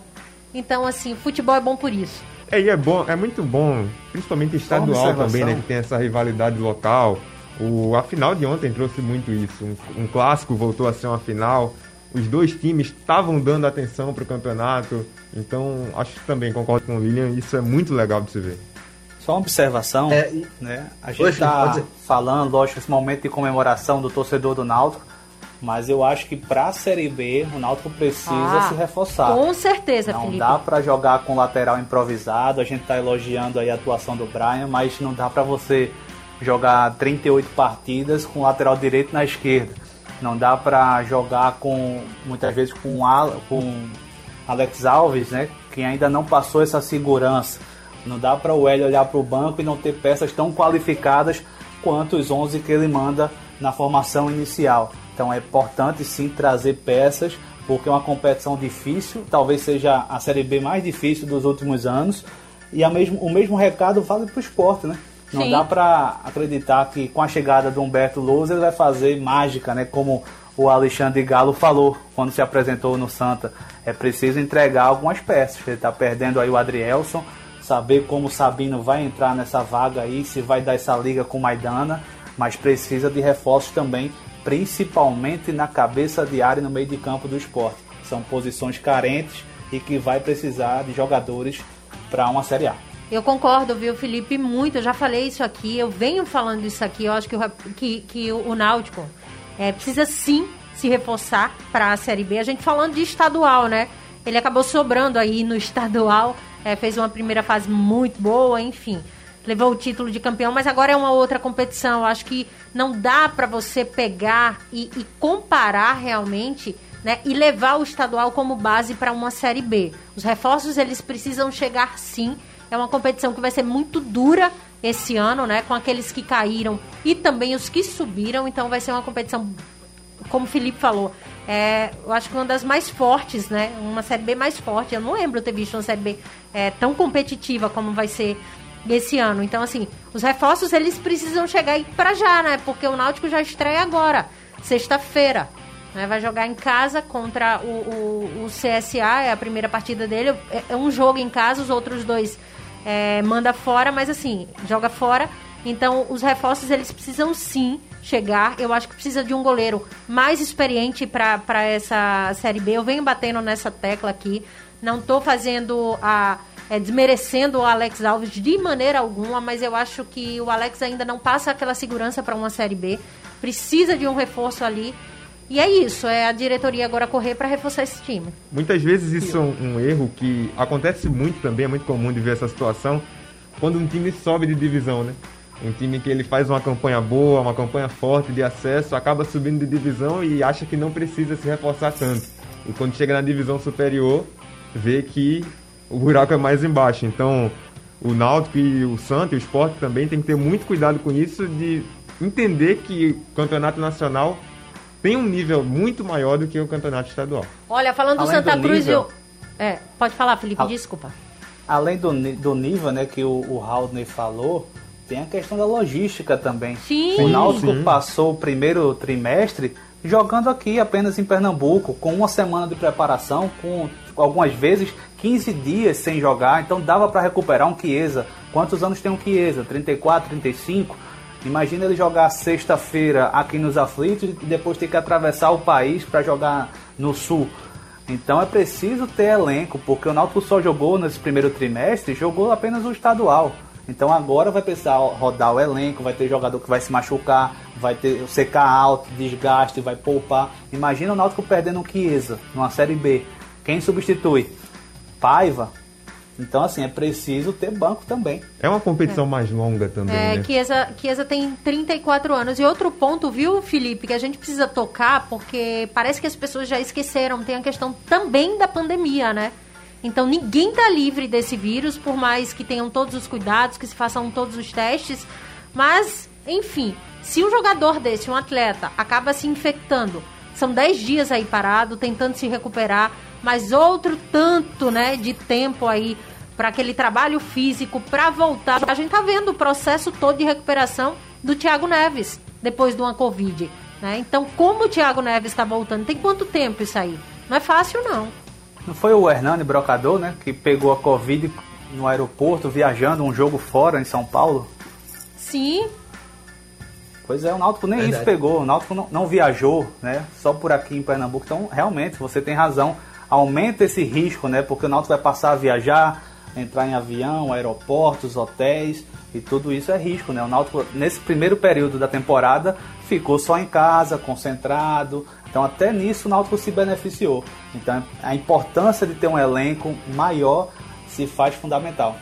Então, assim, futebol é bom por isso. É, e é bom, é muito bom, principalmente estadual também, né? Que tem essa rivalidade local. O, a final de ontem trouxe muito isso. Um, um clássico voltou a ser uma final. Os dois times estavam dando atenção para o campeonato. Então, acho que também concordo com o William, isso é muito legal de se ver. Só uma observação, é, né? A gente está falando, lógico, esse momento de comemoração do torcedor do Náutico, mas eu acho que para a Série B o Náutico precisa ah, se reforçar. Com certeza, não Felipe. Não dá para jogar com lateral improvisado. A gente está elogiando aí a atuação do Brian, mas não dá para você jogar 38 partidas com lateral direito na esquerda. Não dá para jogar com muitas vezes com, com Alex Alves, né? que ainda não passou essa segurança. Não dá para o Hélio olhar para o banco e não ter peças tão qualificadas quanto os 11 que ele manda na formação inicial. Então é importante sim trazer peças, porque é uma competição difícil, talvez seja a Série B mais difícil dos últimos anos. E mesmo, o mesmo recado vale para o esporte, né? Não sim. dá para acreditar que com a chegada do Humberto Lousa ele vai fazer mágica, né? Como o Alexandre Galo falou quando se apresentou no Santa. É preciso entregar algumas peças. Ele está perdendo aí o Adrielson, saber como o Sabino vai entrar nessa vaga aí, se vai dar essa liga com Maidana, mas precisa de reforços também, principalmente na cabeça de área e no meio de campo do esporte. São posições carentes e que vai precisar de jogadores para uma Série A. Eu concordo, viu, Felipe, muito. Eu já falei isso aqui, eu venho falando isso aqui. Eu acho que o, que, que o Náutico é, precisa sim se reforçar para a Série B. A gente falando de estadual, né? Ele acabou sobrando aí no estadual, é, fez uma primeira fase muito boa, enfim. Levou o título de campeão, mas agora é uma outra competição. Eu acho que não dá para você pegar e, e comparar realmente né, e levar o estadual como base para uma Série B. Os reforços eles precisam chegar sim. É uma competição que vai ser muito dura esse ano, né? Com aqueles que caíram e também os que subiram. Então vai ser uma competição, como o Felipe falou, é, eu acho que uma das mais fortes, né? Uma Série B mais forte. Eu não lembro ter visto uma Série B é, tão competitiva como vai ser esse ano. Então, assim, os reforços eles precisam chegar aí para já, né? Porque o Náutico já estreia agora, sexta-feira. Né? Vai jogar em casa contra o, o, o, CSA, é a primeira partida dele. É, é um jogo em casa, os outros dois é, manda fora, mas assim, joga fora. Então, os reforços, eles precisam sim chegar. Eu acho que precisa de um goleiro mais experiente para essa Série B. Eu venho batendo nessa tecla aqui. Não estou fazendo a. É, desmerecendo o Alex Alves de maneira alguma, mas eu acho que o Alex ainda não passa aquela segurança para uma Série B. Precisa de um reforço ali. E é isso, é a diretoria agora correr para reforçar esse time. Muitas vezes isso é um, um, erro que acontece muito também, é muito comum de ver essa situação, quando um time sobe de divisão, né? Um time que ele faz uma campanha boa, uma campanha forte de acesso, acaba subindo de divisão e acha que não precisa se reforçar tanto. E quando chega na divisão superior, vê que o buraco é mais embaixo. Então, o Náutico e o Santos e o Sport também tem que ter muito cuidado com isso de entender que o campeonato nacional tem um nível muito maior do que o campeonato estadual. Olha, falando do Santa do Cruz, nível, eu... É, pode falar, Felipe, a... desculpa. Além do, do nível, né, que o, o Haldner falou, tem a questão da logística também. Sim. O Náutico Sim. passou o primeiro trimestre jogando aqui apenas em Pernambuco, com uma semana de preparação, com algumas vezes 15 dias sem jogar, então dava para recuperar um Chiesa. Quantos anos tem um Chiesa? 34, 35? Imagina ele jogar sexta-feira aqui nos aflitos e depois ter que atravessar o país para jogar no sul. Então é preciso ter elenco, porque o Náutico só jogou nesse primeiro trimestre, jogou apenas o estadual. Então agora vai precisar rodar o elenco, vai ter jogador que vai se machucar, vai ter secar alto, desgaste, vai poupar. Imagina o Náutico perdendo um Chiesa numa Série B. Quem substitui? Paiva, então, assim, é preciso ter banco também. É uma competição é. mais longa também, é, né? Chiesa, Chiesa tem 34 anos. E outro ponto, viu, Felipe, que a gente precisa tocar, porque parece que as pessoas já esqueceram, tem a questão também da pandemia, né? Então, ninguém tá livre desse vírus, por mais que tenham todos os cuidados, que se façam todos os testes. Mas, enfim, se um jogador desse, um atleta, acaba se infectando, são 10 dias aí parado, tentando se recuperar mas outro tanto, né, de tempo aí para aquele trabalho físico para voltar. A gente tá vendo o processo todo de recuperação do Thiago Neves depois de uma Covid, né? Então, como o Thiago Neves está voltando? Tem quanto tempo isso aí? Não é fácil não. Não foi o Hernani Brocador, né, que pegou a Covid no aeroporto viajando um jogo fora em São Paulo? Sim. Pois é, o Náutico nem Verdade. isso pegou, o Náutico não, não viajou, né? Só por aqui em Pernambuco. Então, realmente, você tem razão aumenta esse risco, né? Porque o Náutico vai passar a viajar, entrar em avião, aeroportos, hotéis e tudo isso é risco, né? O Náutico nesse primeiro período da temporada ficou só em casa, concentrado. Então até nisso o Náutico se beneficiou. Então a importância de ter um elenco maior se faz fundamental.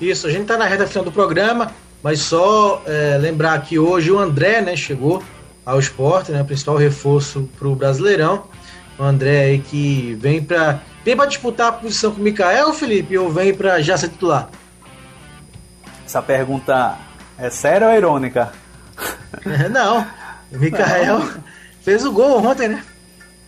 Isso, a gente está na reta final do programa, mas só é, lembrar que hoje o André, né, chegou ao esporte, né, principal reforço para o Brasileirão. O André aí que vem para vem para disputar a posição com o Mikael, Felipe, ou vem para já ser titular? Essa pergunta é séria ou é irônica? não, o Mikael fez o gol ontem, né?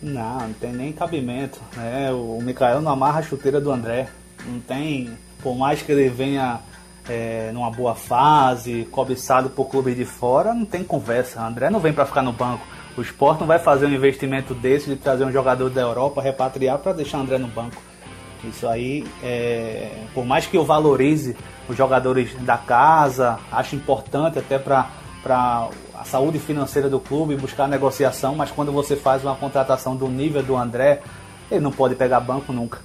Não, não tem nem cabimento. Né? O Mikael não amarra a chuteira do André. Não tem. Por mais que ele venha é, numa boa fase, cobiçado por clube de fora, não tem conversa. O André não vem para ficar no banco. O esporte não vai fazer um investimento desse de trazer um jogador da Europa, repatriar para deixar o André no banco. Isso aí, é, por mais que eu valorize os jogadores da casa, acho importante até para a saúde financeira do clube, buscar negociação, mas quando você faz uma contratação do nível do André, ele não pode pegar banco nunca.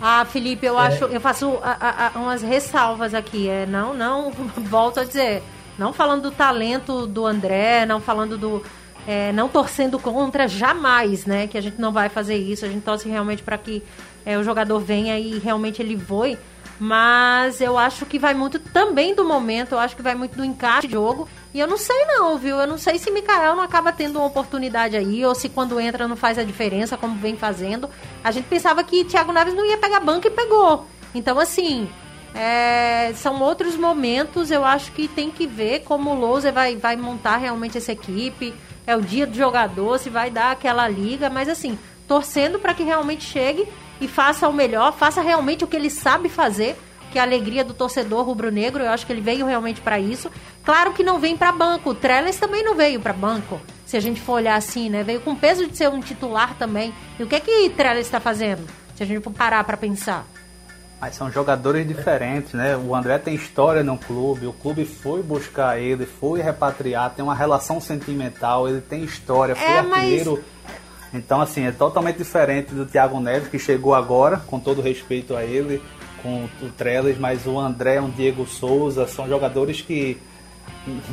Ah, Felipe, eu é. acho, eu faço a, a, umas ressalvas aqui. É, não, não, volto a dizer, não falando do talento do André, não falando do, é, não torcendo contra jamais, né? Que a gente não vai fazer isso. A gente torce realmente para que é, o jogador venha e realmente ele voe. Mas eu acho que vai muito também do momento, eu acho que vai muito do encaixe de jogo. E eu não sei não, viu? Eu não sei se Mikael não acaba tendo uma oportunidade aí, ou se quando entra não faz a diferença, como vem fazendo. A gente pensava que Thiago Naves não ia pegar banco e pegou. Então, assim, é, são outros momentos, eu acho que tem que ver como o Louser vai, vai montar realmente essa equipe. É o dia do jogador, se vai dar aquela liga, mas assim, torcendo para que realmente chegue e faça o melhor, faça realmente o que ele sabe fazer, que é a alegria do torcedor rubro-negro. Eu acho que ele veio realmente para isso. Claro que não vem para banco. O Trellis também não veio para banco. Se a gente for olhar assim, né? Veio com peso de ser um titular também. E o que é que Trellis está fazendo? Se a gente for parar para pensar. Mas são jogadores diferentes, né? O André tem história no clube, o clube foi buscar ele, foi repatriar, tem uma relação sentimental, ele tem história, foi é, artilheiro. Mas então, assim, é totalmente diferente do Thiago Neves, que chegou agora, com todo respeito a ele, com o Trellis, mas o André, o Diego Souza, são jogadores que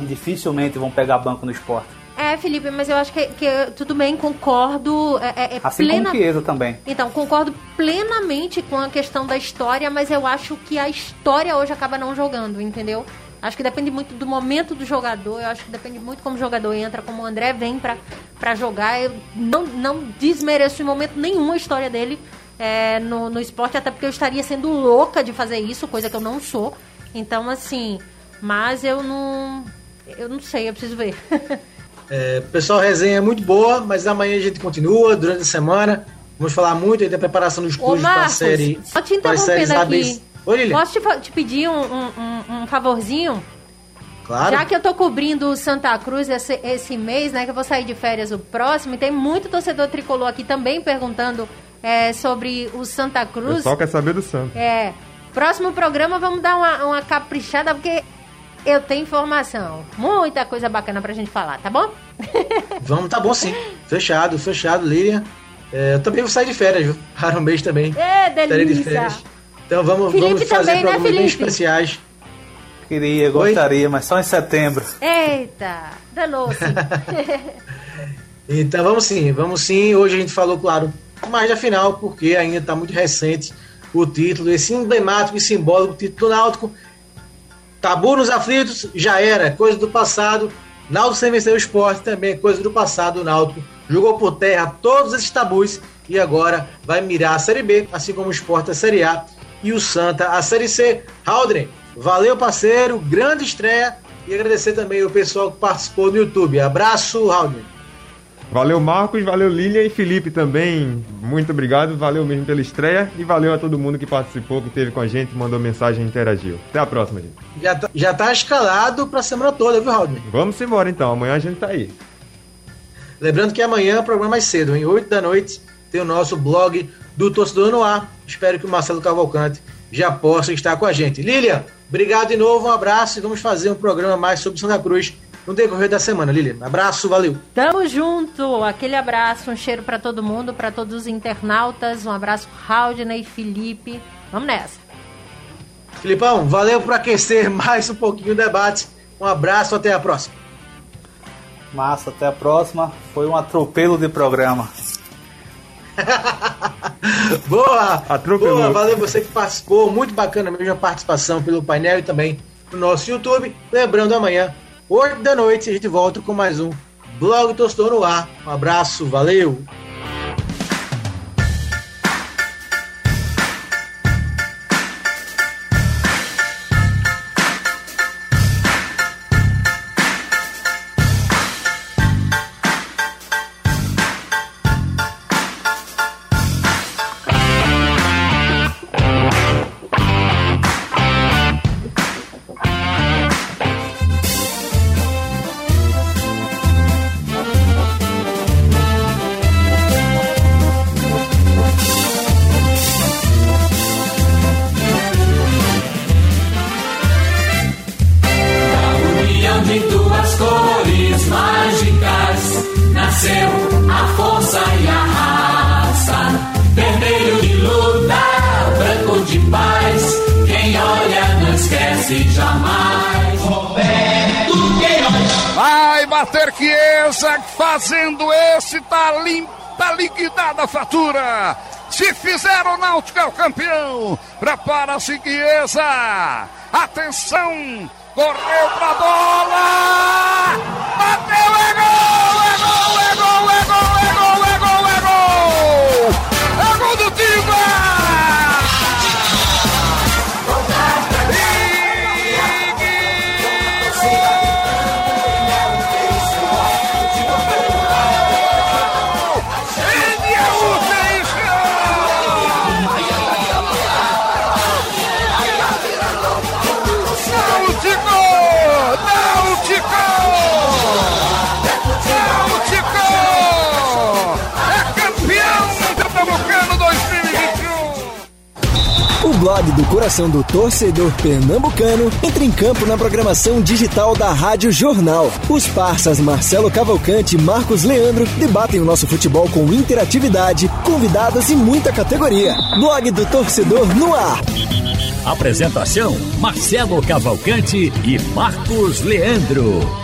dificilmente vão pegar banco no esporte. É, Felipe, mas eu acho que, que tudo bem, concordo. É, é, é assim plena... como Chiesa também. Então, concordo plenamente com a questão da história, mas eu acho que a história hoje acaba não jogando, entendeu? Acho que depende muito do momento do jogador. Eu acho que depende muito como o jogador entra, como o André vem para jogar. Eu não, não desmereço em momento nenhum a história dele é, no, no esporte, até porque eu estaria sendo louca de fazer isso, coisa que eu não sou. Então, assim, mas eu não. Eu não sei, eu preciso ver. é, pessoal, a resenha é muito boa, mas amanhã a gente continua durante a semana. Vamos falar muito da preparação dos clubes para a série. Só te interrompendo aqui. Oi, Lilian. Posso te, te pedir um, um, um, favorzinho? Claro. Já que eu tô cobrindo o Santa Cruz esse, esse mês, né? Que eu vou sair de férias o próximo, e tem muito torcedor tricolor aqui também perguntando é, sobre o Santa Cruz. O pessoal quer saber do Santa. É. Próximo programa vamos dar uma, uma caprichada, porque eu tenho informação. Muita coisa bacana pra gente falar, tá bom? Vamos, tá bom sim. Fechado, fechado, Lilian. É, eu também vou sair de férias, viu? Para um mês também. É, delícia. De férias. Então vamos, vamos fazer também, né, programas né, bem especiais. Queria, gostaria, Oi? mas só em setembro. Eita, danou-se. então vamos sim, vamos sim. Hoje a gente falou, claro, mais da final, porque ainda está muito recente o título, esse emblemático e simbólico título do Náutico. Tabu nos aflitos, já era, coisa do passado. Náutico sem vencer o esporte também, coisa do passado. O Náutico jogou por terra todos esses tabus e agora vai mirar a Série B, assim como o esporte a Série A e o Santa a Série C. Haldren, valeu parceiro, grande estreia e agradecer também o pessoal que participou no YouTube. Abraço, Haldren. Valeu Marcos, valeu Lilian e Felipe também. Muito obrigado, valeu mesmo pela estreia e valeu a todo mundo que participou, que esteve com a gente, mandou mensagem e interagiu. Até a próxima, gente. Já tá, já tá escalado pra semana toda, viu, Haldren? Vamos embora então, amanhã a gente tá aí. Lembrando que amanhã é o programa mais cedo, em 8 da noite, tem o nosso blog do Torcedor no Ar. Espero que o Marcelo Cavalcante já possa estar com a gente. Lilian, obrigado de novo, um abraço e vamos fazer um programa mais sobre Santa Cruz no decorrer da semana, Lilian. Abraço, valeu. Tamo junto. Aquele abraço, um cheiro para todo mundo, para todos os internautas. Um abraço, Raudney e Felipe. Vamos nessa. Filipão, valeu por aquecer mais um pouquinho o debate. Um abraço, até a próxima. Massa, até a próxima. Foi um atropelo de programa. boa! Atropelou. Boa, valeu você que participou. Muito bacana mesmo a participação pelo painel e também no nosso YouTube. Lembrando, amanhã, 8 da noite, a gente volta com mais um Blog Tostou no Ar. Um abraço, valeu! venceu a força e a raça. Vermelho de luta, branco de paz. Quem olha não esquece jamais. Roberto Queiroz. Vai bater Chiesa fazendo esse, tá limpa tá liquidada a fatura. Se fizer o Náutico é o campeão. Prepara-se, Chiesa. Atenção correu pra bola. Bateu, é gol, é gol, é gol, é gol, é gol, blog do coração do torcedor pernambucano entra em campo na programação digital da Rádio Jornal. Os parceiros Marcelo Cavalcante e Marcos Leandro debatem o nosso futebol com interatividade, convidados e muita categoria. Blog do torcedor no ar. Apresentação: Marcelo Cavalcante e Marcos Leandro.